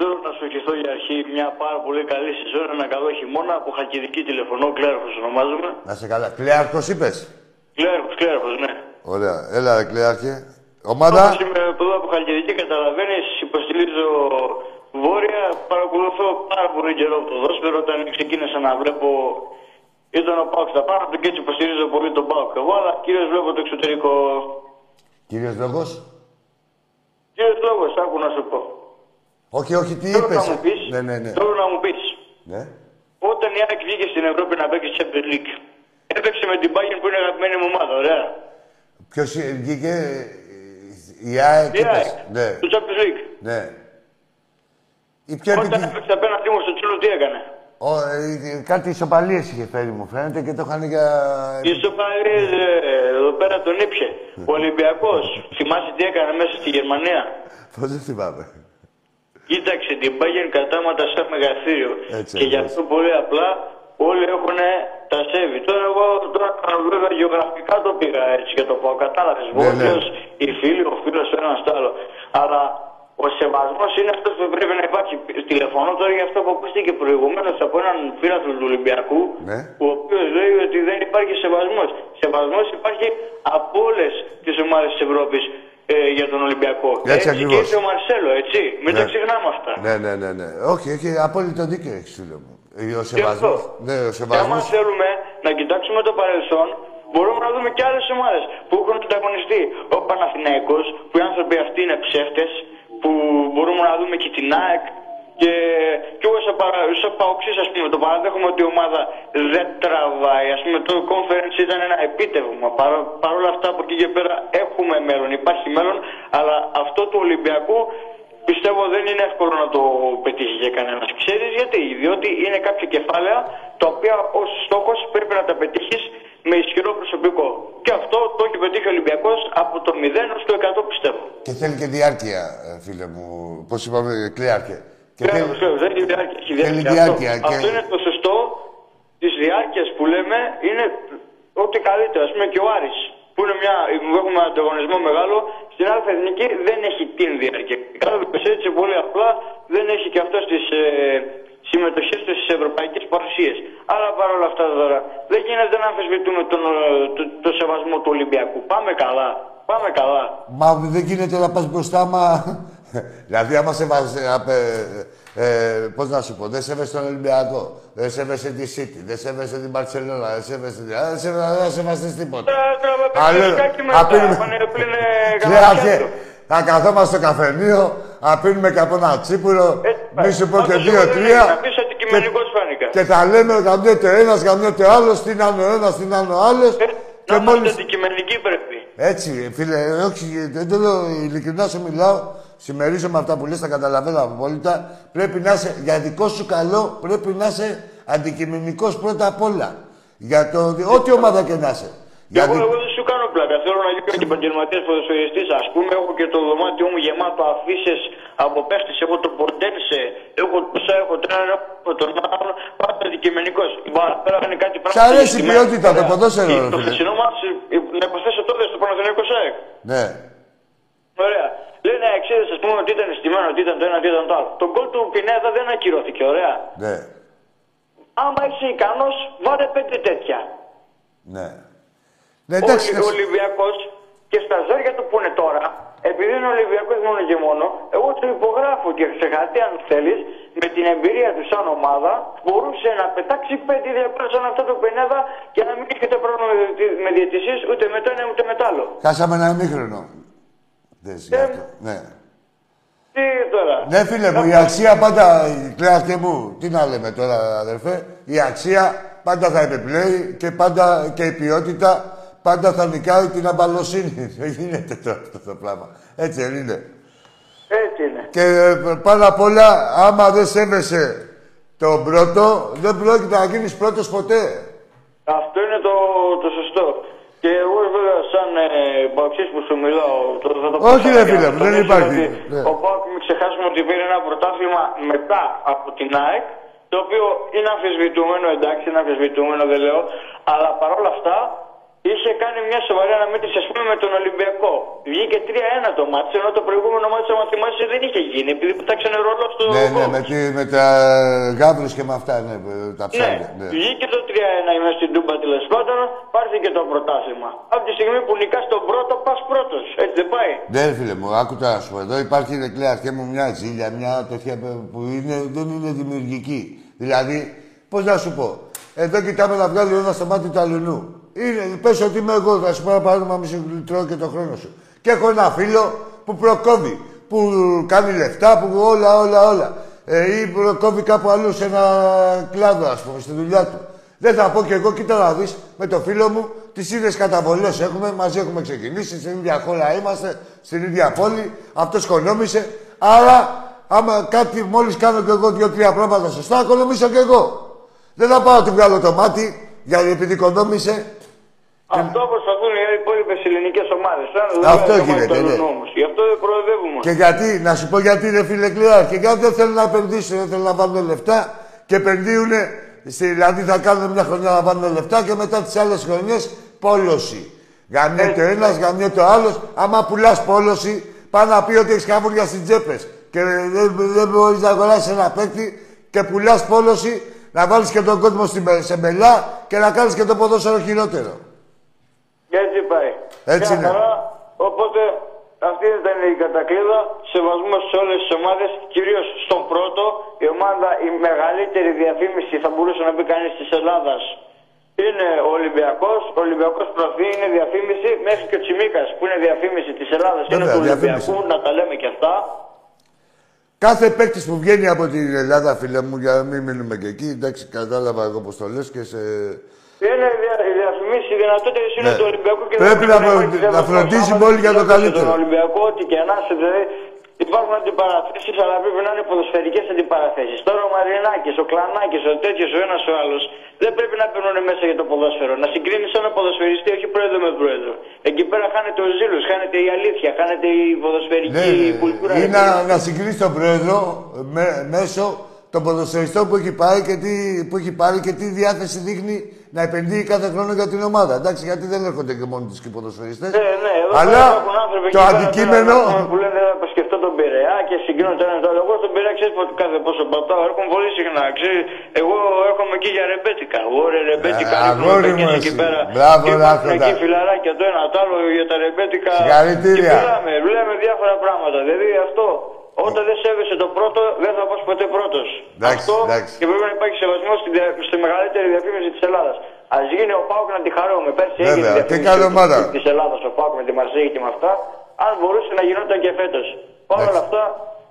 Θέλω να σου ευχηθώ για αρχή μια πάρα πολύ καλή σεζόν, ένα καλό χειμώνα από χακιδική τηλεφωνώ, Κλέαρχος ονομάζομαι. Να σε καλά. Κλέαρχος είπες; Κλέαρχος, Κλέαρχος, ναι. Ωραία. Έλα, ρε, Κλέαρχε. Ομάδα; Όπως είμαι εδώ από Χαλκιδική, καταλαβαίνεις, υποστηρίζω βόρεια, παρακολουθώ πάρα πολύ καιρό το ποδόσφαιρο, όταν ξεκίνησα να βλέπω ήταν ο Πάουκ στα πάνω του και έτσι υποστηρίζω πολύ τον Πάουκ. Εγώ, αλλά κυρίως βλέπω το εξωτερικό. Κύριος λόγος; Κύριος λόγος, άκου να σου πω. Όχι, όχι, τι Θέλω είπες; να μου πεις, Ναι, ναι, ναι. θέλω να μου πεις, Ναι. όταν η ΑΕΚ βγήκε στην Ευρώπη να παίξει Champions League, έπαιξε με την Bayern που είναι αγαπημένη μου ομάδα, ωραία. Ποιος ε, βγήκε... ε, Η ΑΕΚ, Η είπες. ΑΕΚ, Ναι, στο Champions League. ναι. Η πιο Όταν επικυ... έπαιξε απέναντί μου στο Τσούλο, τι έκανε; Ο, ε, κάτι ισοπαλίες είχε φέρει μου φαίνεται και το είχαν για... Η Ισοπαλίες, ε, εδώ πέρα τον ήπια. Ο Ολυμπιακός, θυμάσαι τι έκανε μέσα στη Γερμανία; Πώς δεν θυμάμαι. Κοίταξε την Bayern κατάματα σαν μεγαθύριο. Έτσι και γι' ακριβώς. αυτό πολύ απλά όλοι έχουν τα σέβη. Τώρα εγώ τώρα βέβαια γεωγραφικά το πήγα έτσι και το πω. Κατάλαβες. Ναι, ναι. Βόρειος, οι φίλοι, ο φίλος ο ένας το άλλο. Αλλά ο σεβασμός είναι αυτός που πρέπει να υπάρχει. Τηλεφωνώ τώρα για αυτό που ακούστηκε προηγουμένως από έναν φίλαθλο του Ολυμπιακού, Ναι. ο οποίος λέει ότι δεν υπάρχει σεβασμός. Σεβασμός υπάρχει από όλες τις ομάδες της Ευρώπης ε, για τον Ολυμπιακό. Έτσι και ακριβώς. έτσι ο Μαρσέλο, έτσι. Μην τα Ναι. ξεχνάμε αυτά. Ναι, ναι, ναι, ναι. Όχι, έχει απόλυτο δίκιο έχεις, φίλε μου. Ε, Ο Και σεβασμός. αυτό. Ναι, ο Και άμα σεβασμός. θέλουμε να κοιτάξουμε το παρελθόν, μπορούμε να δούμε και άλλες ομάδες που έχουν ανταγωνιστεί. Ο Παναθηναϊκός, που οι άνθρωποι αυτοί είναι ψεύτες, που μπορούμε να δούμε και την ΑΕΚ, και, και εγώ σαν, παρα, σαν παοξής, ας πούμε, το παραδέχομαι ότι η ομάδα δεν τραβάει. Ας πούμε, το conference ήταν ένα επίτευγμα. Παρά, Παρ' όλα αυτά, από εκεί και πέρα έχουμε μέλλον, υπάρχει μέλλον, αλλά αυτό του Ολυμπιακού πιστεύω δεν είναι εύκολο να το πετύχει για κανένας. Ξέρεις γιατί, διότι είναι κάποια κεφάλαια τα οποία ως στόχος πρέπει να τα πετύχεις με ισχυρό προσωπικό. Και αυτό το έχει πετύχει ο Ολυμπιακός από το 0 ως το 100 πιστεύω. Και θέλει και διάρκεια, ε, φίλε μου. Πώς είπαμε, κλειάρκε. Και Κρέος, θέλει... κρέος, δεν έχει διάρκεια. Έχει Θέλει διάρκεια. διάρκεια αυτό, και- αυτό είναι το σωστό της διάρκειας που λέμε είναι ό,τι καλύτερο. Α πούμε και ο Άρης που είναι μια, που έχουμε ανταγωνισμό μεγάλο, στην Α Εθνική δεν έχει την διάρκεια. Κατάλαβες έτσι πολύ απλά δεν έχει και αυτό τι ε, συμμετοχές του στι ευρωπαϊκέ παρουσίες. Αλλά παρόλα αυτά τώρα δεν γίνεται να αμφισβητούμε τον, ε, το, το σεβασμό του Ολυμπιακού. Πάμε καλά. Πάμε καλά. Μα δεν γίνεται να πας μπροστά, μα... δηλαδή, άμα σε βάζει... Ε, πώς να σου πω, δεν σέβεσαι τον Ολυμπιακό, δεν σέβεσαι τη City, δεν σέβεσαι την Barcelona, δεν σέβεσαι... Δεν σέβεσαι, δεν σέβεσαι τίποτα. Αλλού, να πίνουμε... Ξέρατε, θα καθόμαστε στο καφενείο, να πίνουμε και από ένα τσίπουρο, μη σου πω και δύο-τρία. Να πεις αντικειμενικός φάνηκα. Και τα λέμε, γαμιέται ένας, γαμιέται άλλος, τι να είναι ο ένας, τι να είναι ο άλλος. Και Να μόλις... είμαστε αντικειμενικοί πρέπει. Έτσι, φίλε, όχι, δεν το λέω, ειλικρινά σου μιλάω. Συμμερίζομαι αυτά που λες, τα καταλαβαίνω απόλυτα. Πρέπει να είσαι, για δικό σου καλό, πρέπει να είσαι αντικειμενικός πρώτα απ' όλα. Για το, ό,τι ομάδα και να είσαι. Εγώ, Γιατί, εγώ δεν σου κάνω πλάκα. Θέλω να γίνω και επαγγελματίας ποδοσφαιριστή. Α πούμε, έχω και το δωμάτιό μου γεμάτο αφήσει από παίχτες. Έχω το πορτέλσε. Έχω τόσα, έχω τρένα, έχω τον άλλον. Πάντα αντικειμενικός. Πέρα είναι κάτι Σ' πράγμα. αρέσει η ποιότητα, το ποδόσφαιρο, Και ρε Το φίλε. χθεσινό μα, να υποθέσω τότε στο Παναθηναϊκό ΣΑΕΚ. ναι, Ωραία. Λένε αξίδε, ας πούμε, ότι ήταν στημένο, ότι ήταν το ένα, ότι ήταν το άλλο. Το γκολ του Πινέδα δεν ακυρώθηκε, ωραία. ναι, Άμα είσαι ικανός, βάλε πέντε τέτοια. ναι. Ναι, εντάξει, ο Ολυμπιακός και στα ζάρια του που είναι τώρα, επειδή είναι Ολυμπιακός μόνο και μόνο, εγώ του υπογράφω και σε χαρτί αν θέλεις, με την εμπειρία του σαν ομάδα, μπορούσε να πετάξει πέντε διαφορέ σαν αυτό το πενέδα και να μην έχετε πρόβλημα με διαιτη- με διαιτησίες ούτε με το ένα ούτε με το άλλο. Χάσαμε ένα ημίχρονο. Δες, γι' αυτό. Ναι. Τι τώρα; Ναι, φίλε μου, η αξία πάντα, κλαίατε μου, τι να λέμε τώρα, αδερφέ, η αξία πάντα θα επιπλέει και πάντα και η ποιότητα πάντα θα νικάει την αμπαλοσύνη. Δεν γίνεται τώρα αυτό το πράγμα. Έτσι δεν είναι. Έτσι είναι. Και ε, πάνω απ' όλα, άμα δεν σέβεσαι τον πρώτο, δεν πρόκειται να γίνεις πρώτος ποτέ. Αυτό είναι το, το σωστό. Και εγώ βέβαια σαν ε, που σου μιλάω, το, θα το πω Όχι, σαν ρε για φίλε να μου, το δεν τονίσω υπάρχει. ότι Ναι. Ο Πάουκ μην ξεχάσουμε ότι πήρε ένα πρωτάθλημα μετά από την ΑΕΚ, το οποίο είναι αμφισβητούμενο, εντάξει, είναι αμφισβητούμενο, δεν λέω, αλλά παρόλα αυτά είχε κάνει μια σοβαρή αναμέτρηση, ας πούμε, με τον Ολυμπιακό. Βγήκε 3-1 το μάτι, ενώ το προηγούμενο μάτι, αν θυμάσαι, δεν είχε γίνει, επειδή πετάξανε ρόλος στο Ναι, ναι, box. με, τη, με τα γάβρους και με αυτά, ναι, τα Ναι, ψάρια. Ναι. βγήκε το 3-1 μέσα στην Τούμπα τέλος πάντων, πάρθηκε το πρωτάθλημα. Από τη στιγμή που νικά τον πρώτο, πας πρώτος. Έτσι δεν πάει. Ναι, ρε φίλε μου, άκου τώρα να σου πω. Εδώ υπάρχει ρε κλαία αρχέ μου μια ζήλια, μια τέτοια που είναι, δεν είναι δημιουργική. Δηλαδή, πώς να σου πω, εδώ κοιτάμε να βγάλει ένας στο μάτι του αλληνού. Είναι, πες ότι είμαι εγώ, θα σου πω ένα παράδειγμα, μη σου τρώω και το χρόνο σου. Και έχω ένα φίλο που προκόβει, που κάνει λεφτά, που όλα, όλα, όλα. Ε, ή προκόβει κάπου αλλού σε ένα κλάδο, ας πούμε, στη δουλειά του. Δεν θα πω κι εγώ, κοίτα να δεις με το φίλο μου, τις ίδιες καταβολές έχουμε, μαζί έχουμε ξεκινήσει, στην ίδια χώρα είμαστε, στην ίδια πόλη. Αυτό οικονόμησε. Άρα, άμα κάτι μόλις κάνω κι εγώ δύο-τρία πράγματα σωστά, οικονομήσω κι εγώ. Δεν θα πάω να του βγάλω το μάτι, γιατί επειδή οικονόμησε. Αυτό προσπαθούν οι υπόλοιπες ελληνικές ομάδες. Αυτό γίνεται, ναι. Γι' αυτό δεν προοδεύουμε. Και γιατί, να σου πω γιατί είναι φίλε Κλειάρ, και γιατί δεν θέλουν να επενδύσουν, δεν θέλουν να βάλουν λεφτά και επενδύουν, στη, δηλαδή θα κάνουν μια χρονιά να βάλουν λεφτά και μετά τις άλλες χρονιές πόλωση. Γαμιέται ο ένας, γαμιέται ο άλλος. Άμα πουλάς πόλωση, πάει να πει ότι έχεις καβούρια στις τσέπες και δεν, δεν μπορείς να αγοράσεις ένα παίκτη και πουλάς πόλωση να βάλεις και τον κόσμο στην, σε μπελά και να κάνεις και το ποδόσφαιρο χειρότερο. Έτσι πάει. Έτσι Μια είναι. χαρά. Οπότε αυτή ήταν η κατακλείδα. Σεβασμό σε όλες τις ομάδες, κυρίως στον πρώτο. Η ομάδα, η μεγαλύτερη διαφήμιση θα μπορούσε να πει κανείς της Ελλάδας. Είναι ο Ολυμπιακός. Ο Ολυμπιακός προφή είναι διαφήμιση μέχρι και ο Τσιμίκας που είναι διαφήμιση της Ελλάδας. Είναι Βέβαια, του διαφήμιση. Ολυμπιακού, να τα λέμε και αυτά. Κάθε παίκτης που βγαίνει από την Ελλάδα, φίλε μου, για να μην μείνουμε και εκεί, εντάξει, κατάλαβα εγώ πώς το λες και σε. Είναι δια- οι διαφημίσεις, οι δυνατότητες είναι Ναι. του Ολυμπιακού και Πρέπει δεν να πρέπει φρον- να να υπάρχει φροντίζουμε θέμα. όλοι για το Άμα καλύτερο. Τον Ολυμπιακό, ό,τι και να είσαι, δηλαδή υπάρχουν αντιπαραθέσεις, αλλά πρέπει να είναι ποδοσφαιρικές αντιπαραθέσεις. Τώρα ο Μαρινάκης, ο Κλανάκης, ο τέτοιος, ο ένας ο άλλος, δεν πρέπει να παίρνουν μέσα για το ποδόσφαιρο. Να συγκρίνεις ένα ποδοσφαιριστή, όχι πρόεδρο με πρόεδρο. Εκεί πέρα χάνεται ο ζήλος, χάνεται η αλήθεια, χάνεται η ποδοσφαιρική Ναι, κουλτούρα. ή να, να συγκρίνεις τον πρόεδρο με, μέσω των ποδοσφαιριστών που έχει, πάει και τι, που έχει πάρει και τι διάθεση δείχνει να επενδύει κάθε χρόνο για την ομάδα. Εντάξει, γιατί δεν έρχονται και μόνοι τους και οι ποδοσφαιριστές. Ναι, ναι, εδώ Αλλά υπάρχουν άνθρωποι το εκεί πέρα αντικείμενο. τώρα Που λένε να σκεφτώ τον Πειραιά και συγκρίνω το ένα το άλλο. Εγώ στον Πειραιά ξέρεις πότε κάθε πόσο πατάω. Έρχομαι πολύ συχνά. Ξέρεις, εγώ έρχομαι εκεί για ρεμπέτικα. Εγώ ρε ρεμπέτικα. Ε, ρίχνουμε αγόρι μου πακέτες εκεί εσύ. πέρα. Μπράβο, Και υπάρχουν Ράχοντα. εκεί φιλαράκια το ένα το άλλο για τα ρεμπέτικα. Συγχαρητήρια. Και μιλάμε, λέμε διάφορα πράγματα. Δηλαδή αυτό. Όταν δεν σέβεσαι το πρώτο, δεν θα πας ποτέ πρώτος. Εντάξει, Αυτό εντάξει. και πρέπει να υπάρχει σεβασμός στη, δια- στη μεγαλύτερη διαφήμιση της Ελλάδας. Α γίνει ο Πάουκ να τη χαρούμε. Πέρσι Βέβαια, έγινε και καλή ομάδα. τη Ελλάδας ο Πάουκ με τη Μαρσέη και με αυτά. Αν μπορούσε να γινόταν και φέτος. Παρ' όλα αυτά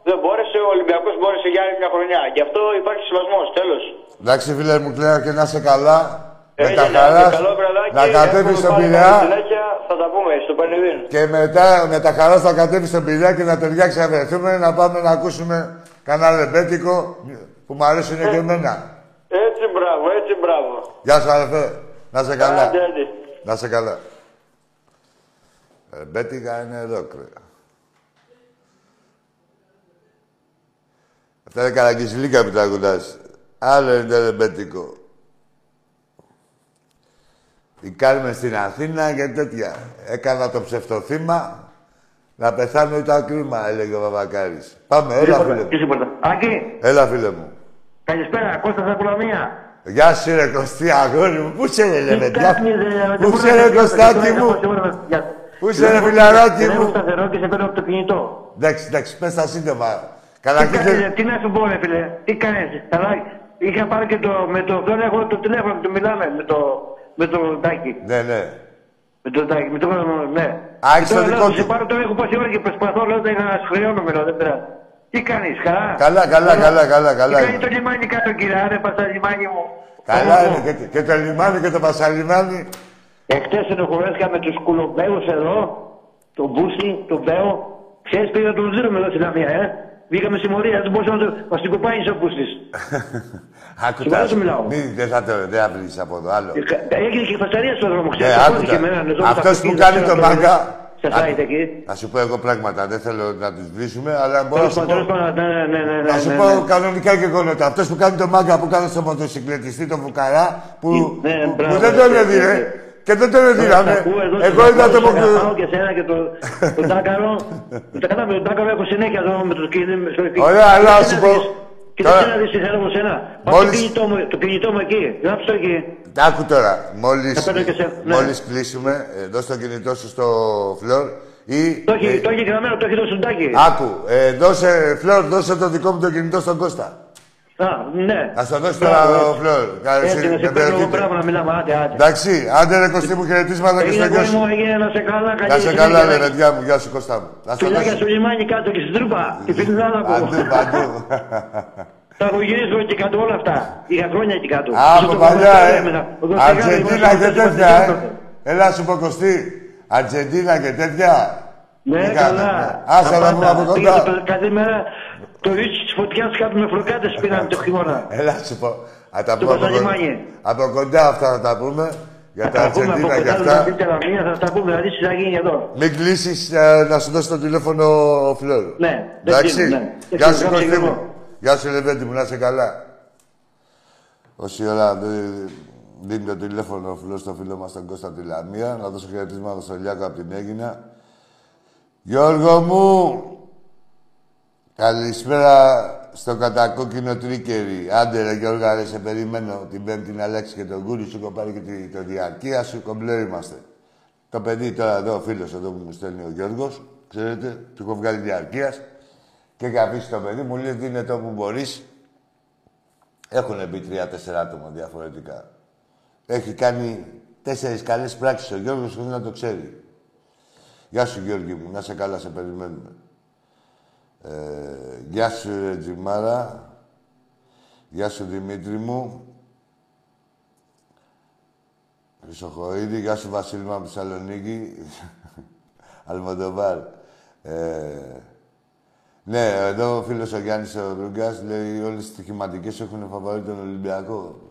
δεν μπόρεσε, ο Ολυμπιακός μπόρεσε για άλλη μια χρονιά. Γι' αυτό υπάρχει σεβασμός. Τέλος. Εντάξει, φίλε μου, κλαίω και να είσαι καλά. Με τα Έγινε, χαράς καλό βραδάκι, να κατέβεις έχουμε στον πάλι Πειραιά καλή συνέχεια, θα τα πούμε στο Πανιδίν. και μετά με τα χαράς θα κατέβεις στον Πειραιά και να ταιριάξει να βρεθούμε να πάμε να ακούσουμε κανένα ρεμπέτικο που μου αρέσουν και εμένα. Έτσι μπράβο, έτσι μπράβο. Γεια σου αδερφέ. Να σε καλά. Άντε, άντε. Να σε καλά. Ρεμπέτικα είναι εδώ, κρέ. Αυτά είναι καραγκισιλίκα που τραγουδάς. Άλλο είναι το ρεμπέτικο. Η Κάρμεν στην Αθήνα και τέτοια. Έκανα το ψευτοθύμα να πεθάνω ήταν κρίμα, έλεγε ο Βαβακάρης. Πάμε, έλα φίλε μου. Άκη, Έλα φίλε μου. καλησπέρα, Κώστας από Λαμία. Γεια σου ρε Κωστή, αγόρι μου. Πού σε ρε, ρε, παιδιά; κάνεις, ρε, Πού δεν σε μπορώ ρε, να Κωστάκη κάνω, μου; δεν μπορώ να- για- Πού σε ρε, φιλαράκι Δεν μου; έχω σταθερό και σε παίρνω από το κινητό. Εντάξει, εντάξει, πες τα σύντομα. Τι, Καταρχήν, κάνεις, θε- ρε, τι να σου πω, ρε φίλε, τι κάνεις, καλά. Είχα πάρει και το, με το, δεν έχω το τηλέφωνο, το μιλάμε, με το, με το τάκι. Ναι, ναι. Με το τάκι, με το, ναι. Α, έχεις Και το τώρα δικό λέω, σου. Σε πάρω τώρα, έχω πόση ώρα και προσπαθώ, λέω, δεν να χρεώνομαι, λέω, δεν πειράζει. Τι κάνεις, καλά; Καλά, καλά, καλά, καλά, καλά. Τι κάνει το λιμάνι κάτω, κύριε, άρε, πας λιμάνι μου. Καλά Ωραία. είναι και, και το λιμάνι και το πασαλιμάνι. Εχθές ενοχωρέθηκα με τους κουλομπέους εδώ, τον Μπούση, τον Μπέο. Ξέρεις πήγα να τον δίνουμε εδώ στην Λαμία, ε. Βγήκαμε συμμορία, δεν μπορούσα να το... Μας την κουπάει ο Μπούσης. Άκου Σοβαρά τα. σου μιλάω. Μη, δεν θα το, δεν θα βρεις από εδώ άλλο. Έγινε και φασαρία στον δρόμο, Ναι, ξέρεις. άκου σηκώθηκε τα. εμένα, εδώ με τα Αυτός που αυτοκίνητα, κάνει ξέρω, το τώρα, μάγκα... Σε site εκεί. Να σου πω εγώ πράγματα, δεν θέλω να τους βρίσουμε, αλλά μπορώ να Τέλος σου πάντων, τέλος πω... πάντων, ναι, ναι, ναι, ναι, Να σου ναι, πω ναι. κανονικά και γονότα. Αυτός που κάνει το μάγκα που κάνει στο μοτοσυκλετιστή, τον Βουκαρά, που, Ναι, που, που μπράβο, δεν τον ναι, έδινε. Ναι, ναι. Και δεν τον Τώρα έδιναμε. τα ακούω εδώ, Εγώ σε είδα το αγαπάω, σε μοκ- αγαπάω και σένα και το, τον Τάκαρο. Τα κατάμε, τον Τάκαρο έχω συνέχεια εδώ με το κινητό. στο κινητό. Ωραία, αλλά να σου πω. Και Τώρα- δεν ξέρει τι θέλω από σένα. Πάω Μόλις- το κινητό μου, το κινητό μου εκεί. Γράψω το εκεί. Άκου τώρα, μόλις, Θα παίρνω και σε- ναι. μόλις κλείσουμε, ε, δώσ' το κινητό σου στο φλόρ ή... Το έχει, ε, το έχει γραμμένο, το έχει το σουντάκι. Άκου, ε, δώσε, φλόρ, δώσε το δικό μου το κινητό στον Κώστα. Α, ναι. Ας το δώσει Μπράβο, τώρα ο έτσι. φλόρ. Κα- Έτσι, συ- να με σε παίρνω εγώ περιοχείτε. πράγμα να μιλάμε. Άντε, άντε. Εντάξει, άντε ρε Κωστή μου χαιρετίσματα και Έγινε στο γιο κόρη μου, σου. έγινε να σε καλά, καλή Να σε συνέχεια. καλά, ρε παιδιά μου, γεια σου Κώστα μου. Να σε Φιλάκια στο δώσει. λιμάνι κάτω και στην τρούπα. Τη φιλινάδα μου. Παντού, παντού. Τα έχω γυρίσει εκεί κάτω όλα αυτά. Είχα χρόνια εκεί κάτω. Α, Όσο από το παλιά, κομμάτι ε. έμενα. Ο Δοστεγάρης, Αργεντίνα ήμουν και στο τέτοια, Παντελή. ε. Έλα σου πω Κωστή. Αργεντίνα και τέτοια. Ναι, Τι καλά. κάνετε. Άσε να μου από Πήγα κοντά. το- Κάθε μέρα το ρίτσι της φωτιάς κάτω με φροκάτες πήραν το χειμώνα. Έλα σου πω. Θα τα Το πούμε από κοντά. Πασαλιμάνι. Από κοντά αυτά θα τα πούμε. Για τα Θα πούμε από Αργεντίνα και κοντά αυτά. δηλαδή την Λαμία, θα τα πούμε, δηλαδή τι θα γίνει εδώ. Μην κλείσεις να σου δώσει το τηλέφωνο ο Φλόρ. Ναι, δεν Εντάξει. κλείνω, ναι. Γεια Δεν σου κλείνω, Κωστή μου. εγώ. Γεια σου Λεβέντη μου, να είσαι καλά. Όση ώρα δι- δίνει το τηλέφωνο ο Φλόρ στο φίλο μας τον Κώστα τη Λαμία, να δώσω χαιρετίσματα στο Λιάκο από την Έγινα. Γιώργο μου, καλησπέρα στο κατακόκκινο τρίκερι. Άντε ρε Γιώργα, ρε, σε περιμένω την Πέμπτη να αλλάξει και τον κούρι σου, έχω πάρει και τη, το διαρκεία σου, κομπλέ είμαστε. Το παιδί τώρα εδώ, ο φίλος εδώ που μου στέλνει ο Γιώργος, ξέρετε, του έχω βγάλει διαρκείας και είχα αφήσει το παιδί, μου λέει δίνε το που μπορείς. Έχουν μπει τρία-τέσσερα άτομα διαφορετικά. Έχει κάνει τέσσερις καλές πράξεις ο Γιώργος χωρίς να το ξέρει. Γεια σου Γιώργη μου, να σε καλά, σε περιμένουμε. Ε, γεια σου ρε Τζιμάρα. Γεια σου Δημήτρη μου. Χρυσοχοίδη, γεια σου Βασίλη μου από τη Θεσσαλονίκη. Αλμοντοβάρ. Ε, ναι, εδώ ο φίλος ο Γιάννης ο Ρούγκας λέει όλες οι στοιχηματικές έχουν φαβορεί τον Ολυμπιακό.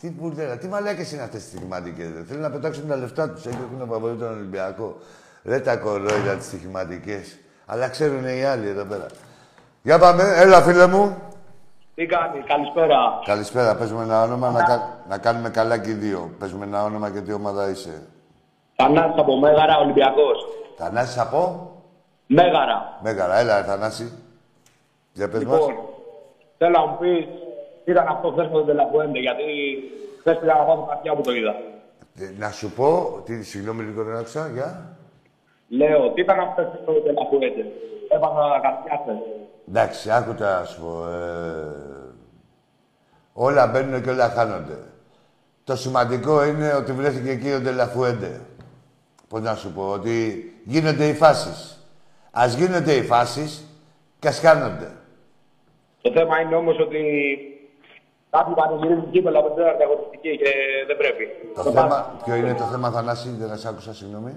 Τι μπουρδέλα, τι μαλάκες είναι αυτές οι στοιχηματικές. Ρε; Θέλουν να πετάξουν τα λεφτά τους, έτσι έχουν φαβορεί τον Ολυμπιακό. Ρε τα κορόιδα τις στοιχηματικές. Αλλά ξέρουν οι άλλοι εδώ πέρα. Για πάμε, έλα φίλε μου. Τι κάνει, καλησπέρα. Καλησπέρα, πες με ένα όνομα να, κα- να κάνουμε καλά και οι δύο. Πες με ένα όνομα και τι ομάδα είσαι. Θανάσης από Μέγαρα, Ολυμπιακός. Θανάσης από; Μέγαρα. Μέγαρα, έλα ρε, Θανάση. Για πες μας. Λοιπόν, θέλω να μου πεις, τι ήταν αυτό χθες με τον Τελαφουέντε, γιατί χθες πήγα να πάω το καρδιά που το είδα. Ε, Να σου πω, τι, συγγνώμη λίγο δεν άκουσα, για. Λέω, τι ήταν αυτό χθες με τον Τελαφουέντε. Έπαθα καρδιά χθες. Εντάξει, άκου τώρα να σου πω. Ε, όλα μπαίνουν και όλα χάνονται. Το σημαντικό είναι ότι βρέθηκε εκεί ο Ντελαφουέντε. Πώς να σου πω, ότι γίνονται οι φάσεις. Ας γίνονται οι φάσεις και ας χάνονται. Το θέμα είναι όμως ότι Κάποιοι πανηγυρίζουν κύπελα από την τέταρτη αγωνιστική και δεν πρέπει. Το θέμα, ποιο είναι το θέμα, Θανάση, δεν σας άκουσα, συγγνώμη.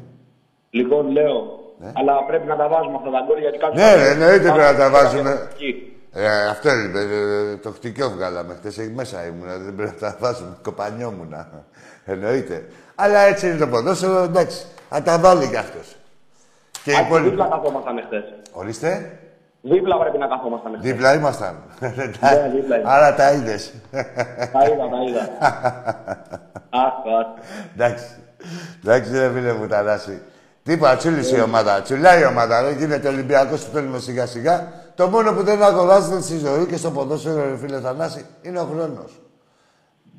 Λοιπόν, λέω, αλλά πρέπει να τα βάζουμε αυτά τα γκολ γιατί κάποιοι. Ναι, ρε, εννοείται πρέπει να τα βάζουμε. Αγωνιστική. Ε, αυτό είναι, ε, το χτυκιό βγάλαμε. Χτες εκεί μέσα ήμουν, δεν πρέπει να τα βάζουμε. Κοπανιόμουνα. Εννοείται. Αλλά έτσι είναι το ποδόσφαιρο, εντάξει. Θα τα βάλει κι αυτός. Και οι Α, υπόλοιποι. Δίπλα καθόμασταν εχθές. Ορίστε. Δίπλα πρέπει να καθόμασταν εχθές. Δίπλα ήμασταν. Ναι, δίπλα ήμασταν. Άρα τα είδες. Τα είδα, τα είδα. Αχ, αχ. Εντάξει. Εντάξει, ρε φίλε μου, Θανάση. Τίποτα, τσούλησε η ομάδα. Τσουλάει η ομάδα. Δεν γίνεται Ολυμπιακός που θέλουμε σιγά σιγά. Το μόνο που δεν αγοράζεται στη ζωή και στο ποδόσφαιρο, ρε φίλε Θανάση, είναι ο χρόνος.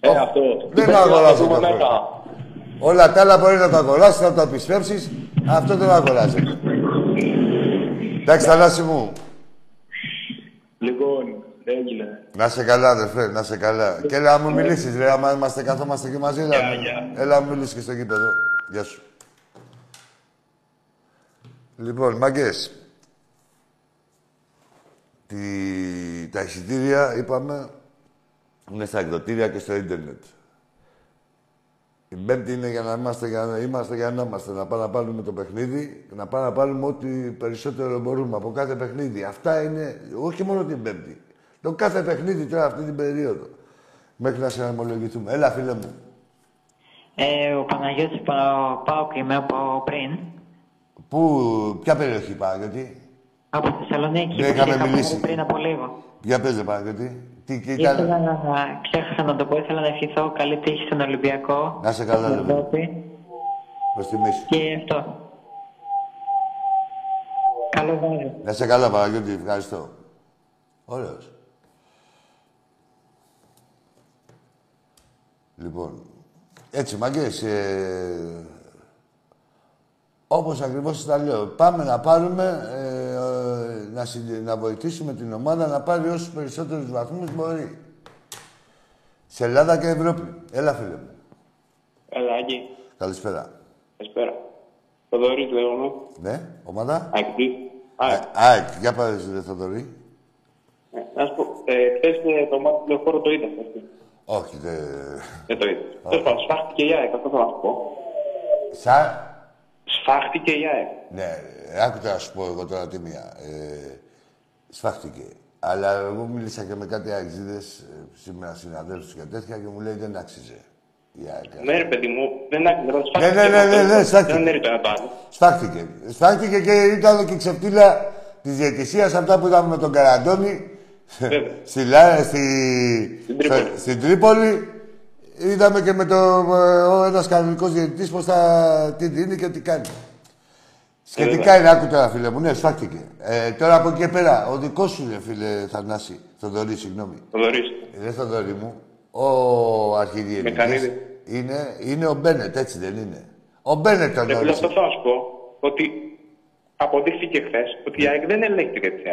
Ε, αυτό. Δεν Πρέπει να αγοράζεται δούμε το μετά. χρόνο. Όλα τα άλλα μπορεί να τα αγοράσει, να τα επισπεύσει. Αυτό δεν αγοράζεται. Εντάξει, Θανάση μου. Λοιπόν, έγινε. Να σε καλά, αδερφέ, να σε καλά. Και έλα να μου μιλήσεις, ρε, άμα είμαστε, καθόμαστε και μαζί. Έλα, έλα να μου μιλήσεις και στο γήπεδο. Γεια σου. Λοιπόν, μαγκές. Τη... Τα εισιτήρια, είπαμε, είναι στα εκδοτήρια και στο ίντερνετ. Η πέμπτη είναι για να είμαστε, για να είμαστε, για να είμαστε. Να πάμε να πάρουμε το παιχνίδι, να πάμε να πάρουμε ό,τι περισσότερο μπορούμε από κάθε παιχνίδι. Αυτά είναι, όχι μόνο την πέμπτη. Το κάθε παιχνίδι τώρα αυτή την περίοδο. Μέχρι να συναρμολογηθούμε. Έλα, φίλε μου. Ε, ο Παναγιώτης πάω, πάω και είμαι από πριν. Πού, ποια περιοχή Παναγιώτη. Από Θεσσαλονίκη. Ναι, που είχαμε είχα μιλήσει. πάρει Πριν από λίγο. Για πες, ρε Παναγιώτη. Τι και Ήθελα ήταν. να, ξέχασα να το πω, ήθελα να ευχηθώ καλή τύχη στον Ολυμπιακό. Να σε καλά, στην ρε. Ευρώπη. Προς τιμή σου. Και αυτό. Καλό βράδυ. Να σε καλά, Παναγιώτη. Ευχαριστώ. Ωραίος. Λοιπόν, έτσι, μαγκές, ε, όπως ακριβώς τα λέω, πάμε να πάρουμε, ε, ε, να, συν- να βοηθήσουμε την ομάδα να πάρει όσους περισσότερους βαθμούς μπορεί. Σε Ελλάδα και Ευρώπη. Έλα, φίλε μου. Έλα, Άκη. Καλησπέρα. Καλησπέρα. Θοδωρής λέγομαι. Ναι, ομάδα. Άκη. ΑΕΚ, για πάρε, ρε Θοδωρή. Ε, Να σου πω, ε, χθες ε, το μάτι του λεωφόρου το είδα. χθες. Όχι, δεν... Δεν το είδα. Τέλος πάντων, σφάχτηκε η ΑΕΚ, αυτό θέλω να σου πω. Σα... Σφάχτηκε η ΑΕΚ. Ναι, ε, άκουτα να σου πω εγώ τώρα τι μία. Ε, σφάχτηκε. Αλλά εγώ μίλησα και με κάτι αξίδες ε, σήμερα συναδέλφους και τέτοια και μου λέει δεν άξιζε. Η ΑΕΚ. Ναι, ρε παιδί μου, δεν άκουγα. Ναι, Σφάχτηκε. ναι, ναι, ναι, ναι, σφάχτηκε. Δεν είναι το άλλο. Σφάχτηκε. Σφάχτηκε και ήταν και ξεφτύλα της διαιτησίας αυτά που είδαμε με τον Καραντώνη. στη, Λά- στη, Στην Τρίπολη. Στο- στην Τρίπολη. Είδαμε και με το, ε, ο ένας κανονικός διαιτητής πώς θα τι δίνει και τι κάνει. Σχετικά είναι, άκου τώρα φίλε μου, ναι, σφάχτηκε. Ε, τώρα από εκεί και πέρα, ο δικός σου ρε φίλε Θανάση, Θοδωρή, συγγνώμη. Θοδωρής. Δεν Θοδωρή μου, ο αρχιδιαιτητής Μεκανίδη. είναι, είναι ο Μπένετ, έτσι δεν είναι. Ο Μπένετ τον Ρε φίλε, όρισε. αυτό θέλω να σου πω, ότι αποδείχθηκε χθες ότι η ΑΕΚ δεν ελέγχει τη δεξιά.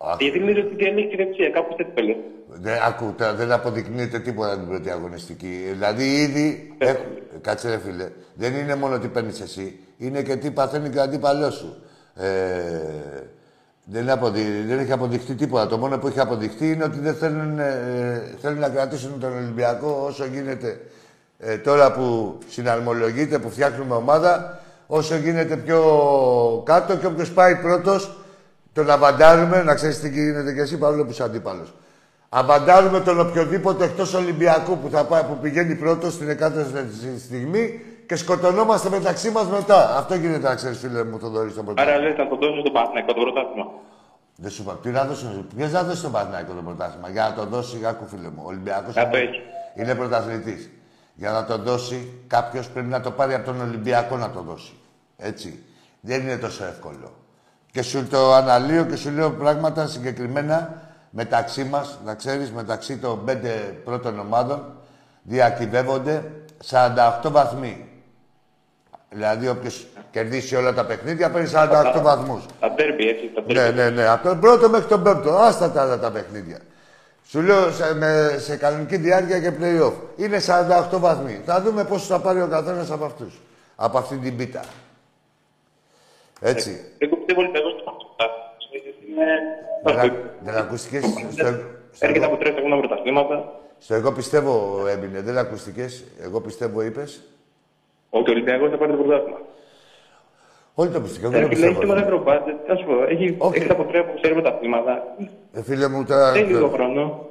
Ρε φίλε. Γιατί νομίζω ότι ελέγχει τη δεξιά, κάπως έτσι το λέει. Δεν, άκου, τώρα, δεν αποδεικνύεται τίποτα την πρώτη αγωνιστική. Δηλαδή, ήδη. Ε. Έχω, κάτσε, ρε φίλε. Δεν είναι μόνο τι παίρνεις εσύ, είναι και τι παθαίνει και ο αντίπαλό σου. Ε, δεν, είναι αποδει... δεν έχει αποδειχτεί τίποτα. Το μόνο που έχει αποδειχτεί είναι ότι δεν θέλουν, ε, θέλουν να κρατήσουν τον Ολυμπιακό όσο γίνεται ε, τώρα που συναρμολογείται, που φτιάχνουμε ομάδα, όσο γίνεται πιο κάτω και όποιος πάει πρώτος, τον αβαντάρουμε, να ξέρεις τι γίνεται και εσύ παρόλο που είσαι αντίπαλος. Αβαντάρουμε τον οποιοδήποτε εκτός Ολυμπιακού που, θα πάει, που πηγαίνει πρώτος στην εκάστοτε στιγμή και σκοτωνόμαστε μεταξύ μας μετά. Αυτό γίνεται να ξέρεις, φίλε μου, τον Δωρή στον πρωτάθλημα. Άρα λες να το δώσω στον Παναθηναϊκό το πρωτάθλημα. Δεν σου είπα, τι να δώσω, ποιος να δώσει τον Παναθηναϊκό το πρωτάθλημα; Για να το δώσει, άκου φίλε μου, ο Ολυμπιακός Να το είναι, έχει. είναι πρωταθλητής. Για να το δώσει, κάποιος πρέπει να το πάρει από τον Ολυμπιακό να το δώσει. Έτσι. Δεν είναι τόσο εύκολο. Και σου το αναλύω και σου λέω πράγματα συγκεκριμένα μεταξύ μας, να ξέρεις, μεταξύ των πέντε πρώτων ομάδων, διακυβεύονται 48 βαθμοί. Δηλαδή, όποιος κερδίσει όλα τα παιχνίδια παίρνει 48 βαθμούς. Τα ντέρμπι, έτσι. Τα Ναι, ναι, ναι. Από τον πρώτο μέχρι τον πέμπτο. Άστα τα άλλα τα παιχνίδια. Σου λέω σε, με, σε κανονική διάρκεια και play-off. Είναι 48 βαθμοί. Θα δούμε πόσο θα πάρει ο καθένας από αυτούς. Από αυτή την πίτα. Έτσι. Εγώ πιστεύω ότι εγώ στο πρωτάθλημα είναι... Δεν, α- δεν ακούστηκε. Στο, Έρχεται από τρία segunda πρωταθλήματα. Στο εγώ πιστεύω έμεινε, δεν ακούστηκε. Εγώ πιστεύω είπες. Ότι ο Ολυμπιακός θα πάρει το πρωτάθλημα. Όλοι το πιστεύω. Ε, Δεν το φίλε, έχει πιστεύω. και μεγαλύτερο μπάτζετ. Θα σου πω, έχει Όχι. έχετε από τρία που ξέρει πρωταθλήματα. Ε, φίλε μου, τώρα. Δεν είναι λίγο χρόνο.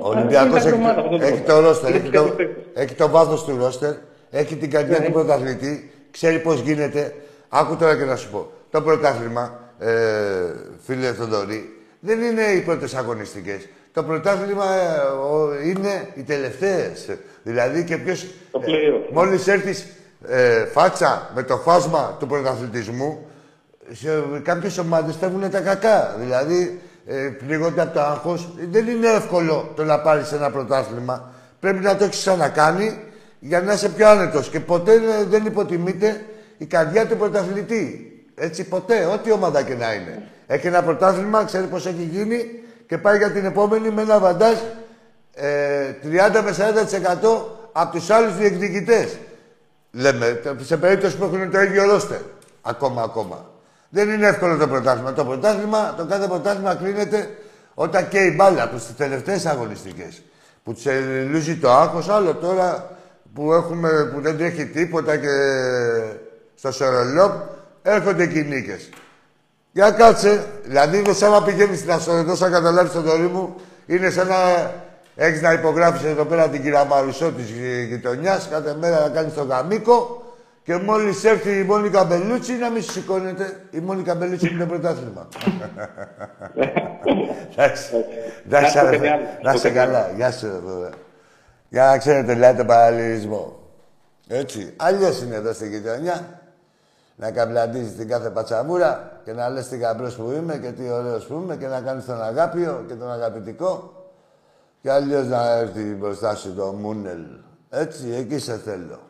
Ο Ολυμπιακός Είναι έχει, ομάδα, αυτό το έχει πω. το ρόστερ, Είναι έχει και το, παίκτες. έχει το βάθος του ρόστερ, έχει την καρδιά Ναι. του πρωταθλητή, ξέρει πώς γίνεται. Άκου τώρα και να σου πω. Το πρωτάθλημα, ε, φίλε Θοδωρή, δεν είναι οι πρώτες αγωνιστικές. Το πρωτάθλημα ε, ο- είναι οι τελευταίες. Δηλαδή και ποιος. Το play-off. Μόλις έρθεις ε, φάτσα με το φάσμα του πρωταθλητισμού, σε κάποιες ομάδες φεύγουν τα κακά. Δηλαδή, ε, πνίγονται από το άγχος. Δεν είναι εύκολο το να πάρεις ένα πρωτάθλημα. Πρέπει να το έχεις ξανακάνει για να είσαι πιο άνετος. Και ποτέ ε, δεν υποτιμείται η καρδιά του πρωταθλητή. Έτσι ποτέ, ό,τι ομάδα και να είναι. Έχει ένα πρωτάθλημα, ξέρει πώς έχει γίνει και πάει για την επόμενη με ένα βαντάζ ε, 30 με 40% από τους άλλους διεκδικητές. Λέμε, σε περίπτωση που έχουν το ίδιο ρόστερ. Ακόμα, ακόμα. Δεν είναι εύκολο το πρωτάθλημα. Το πρωτάθλημα, το κάθε πρωτάθλημα κρίνεται όταν και η μπάλα που στι τελευταίες αγωνιστικές. Που του ελούζει το άγχος, άλλο τώρα που, έχουμε, που δεν τρέχει τίποτα και στο σορολόπ έρχονται και οι νίκες. Για κάτσε. Δηλαδή είναι σαν να πηγαίνεις στην Αστορετό, σαν καταλάβεις τον δωρή μου, είναι σαν να έχεις να υπογράφεις εδώ πέρα την κυρία Μαρουσό της γειτονιάς, κάθε μέρα να κάνεις τον γαμίκο και μόλις έρθει η Μόνικα Μπελούτσι να μην σου σηκώνεται. Η Μόνικα Μπελούτσι είναι πρωτάθλημα. Εντάξει. Εντάξει, Να είστε αδερφέ. καλά. Να είστε καλά. Γεια σου, βέβαια. Για να ξέρετε, λέει τον παραλληλισμό. Έτσι. Αλλιώς είναι εδώ στη γειτονιά. Να καμπλαντίζει την κάθε πατσαμούρα και να λες τι γαμπρός που είμαι και τι ωραίος που είμαι και να κάνεις τον αγάπιο και τον αγαπητικό. Και αλλιώς να έρθει μπροστά σου το μούνελ. Έτσι, εκεί σε θέλω.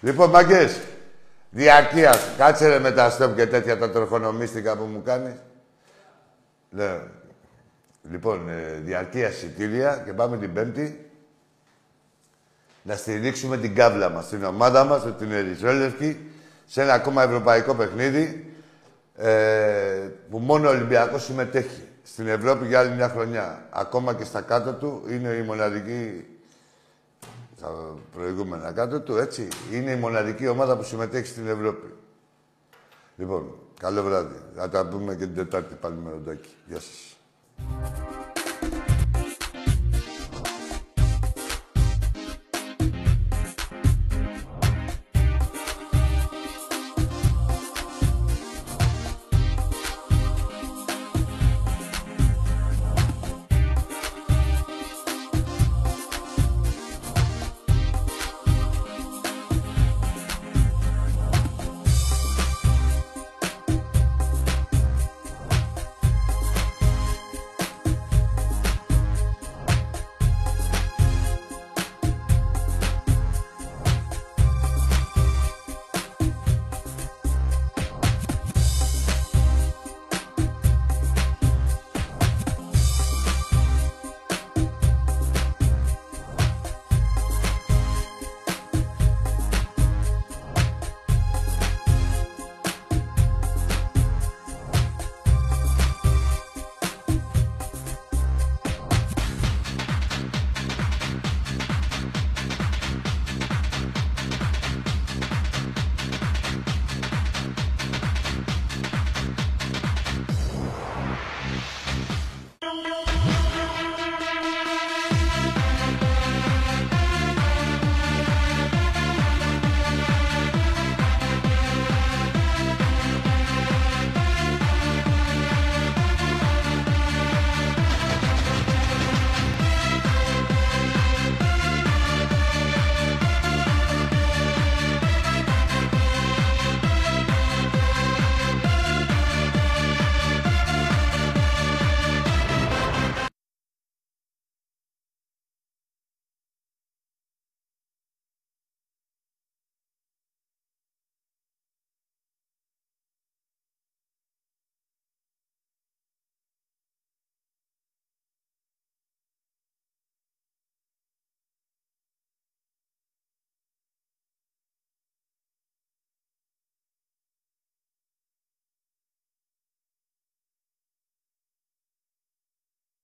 Λοιπόν, μαγκές, διαρκεία. Κάτσε ρε με τα στόπ και τέτοια τα τροχονομίστικα που μου κάνεις. Ναι. Λοιπόν, ε, διαρκεία εισιτήρια και πάμε την Πέμπτη να στηρίξουμε την κάβλα μας, την ομάδα μας, την Ερυθρόλευκη, σε ένα ακόμα ευρωπαϊκό παιχνίδι ε, που μόνο ο Ολυμπιακός συμμετέχει στην Ευρώπη για άλλη μια χρονιά. Ακόμα και στα κάτω του είναι η μοναδική στα προηγούμενα κάτω του, έτσι. Είναι η μοναδική ομάδα που συμμετέχει στην Ευρώπη. Λοιπόν, καλό βράδυ. Θα τα πούμε και την Τετάρτη πάλι με ροντάκι. Γεια σας.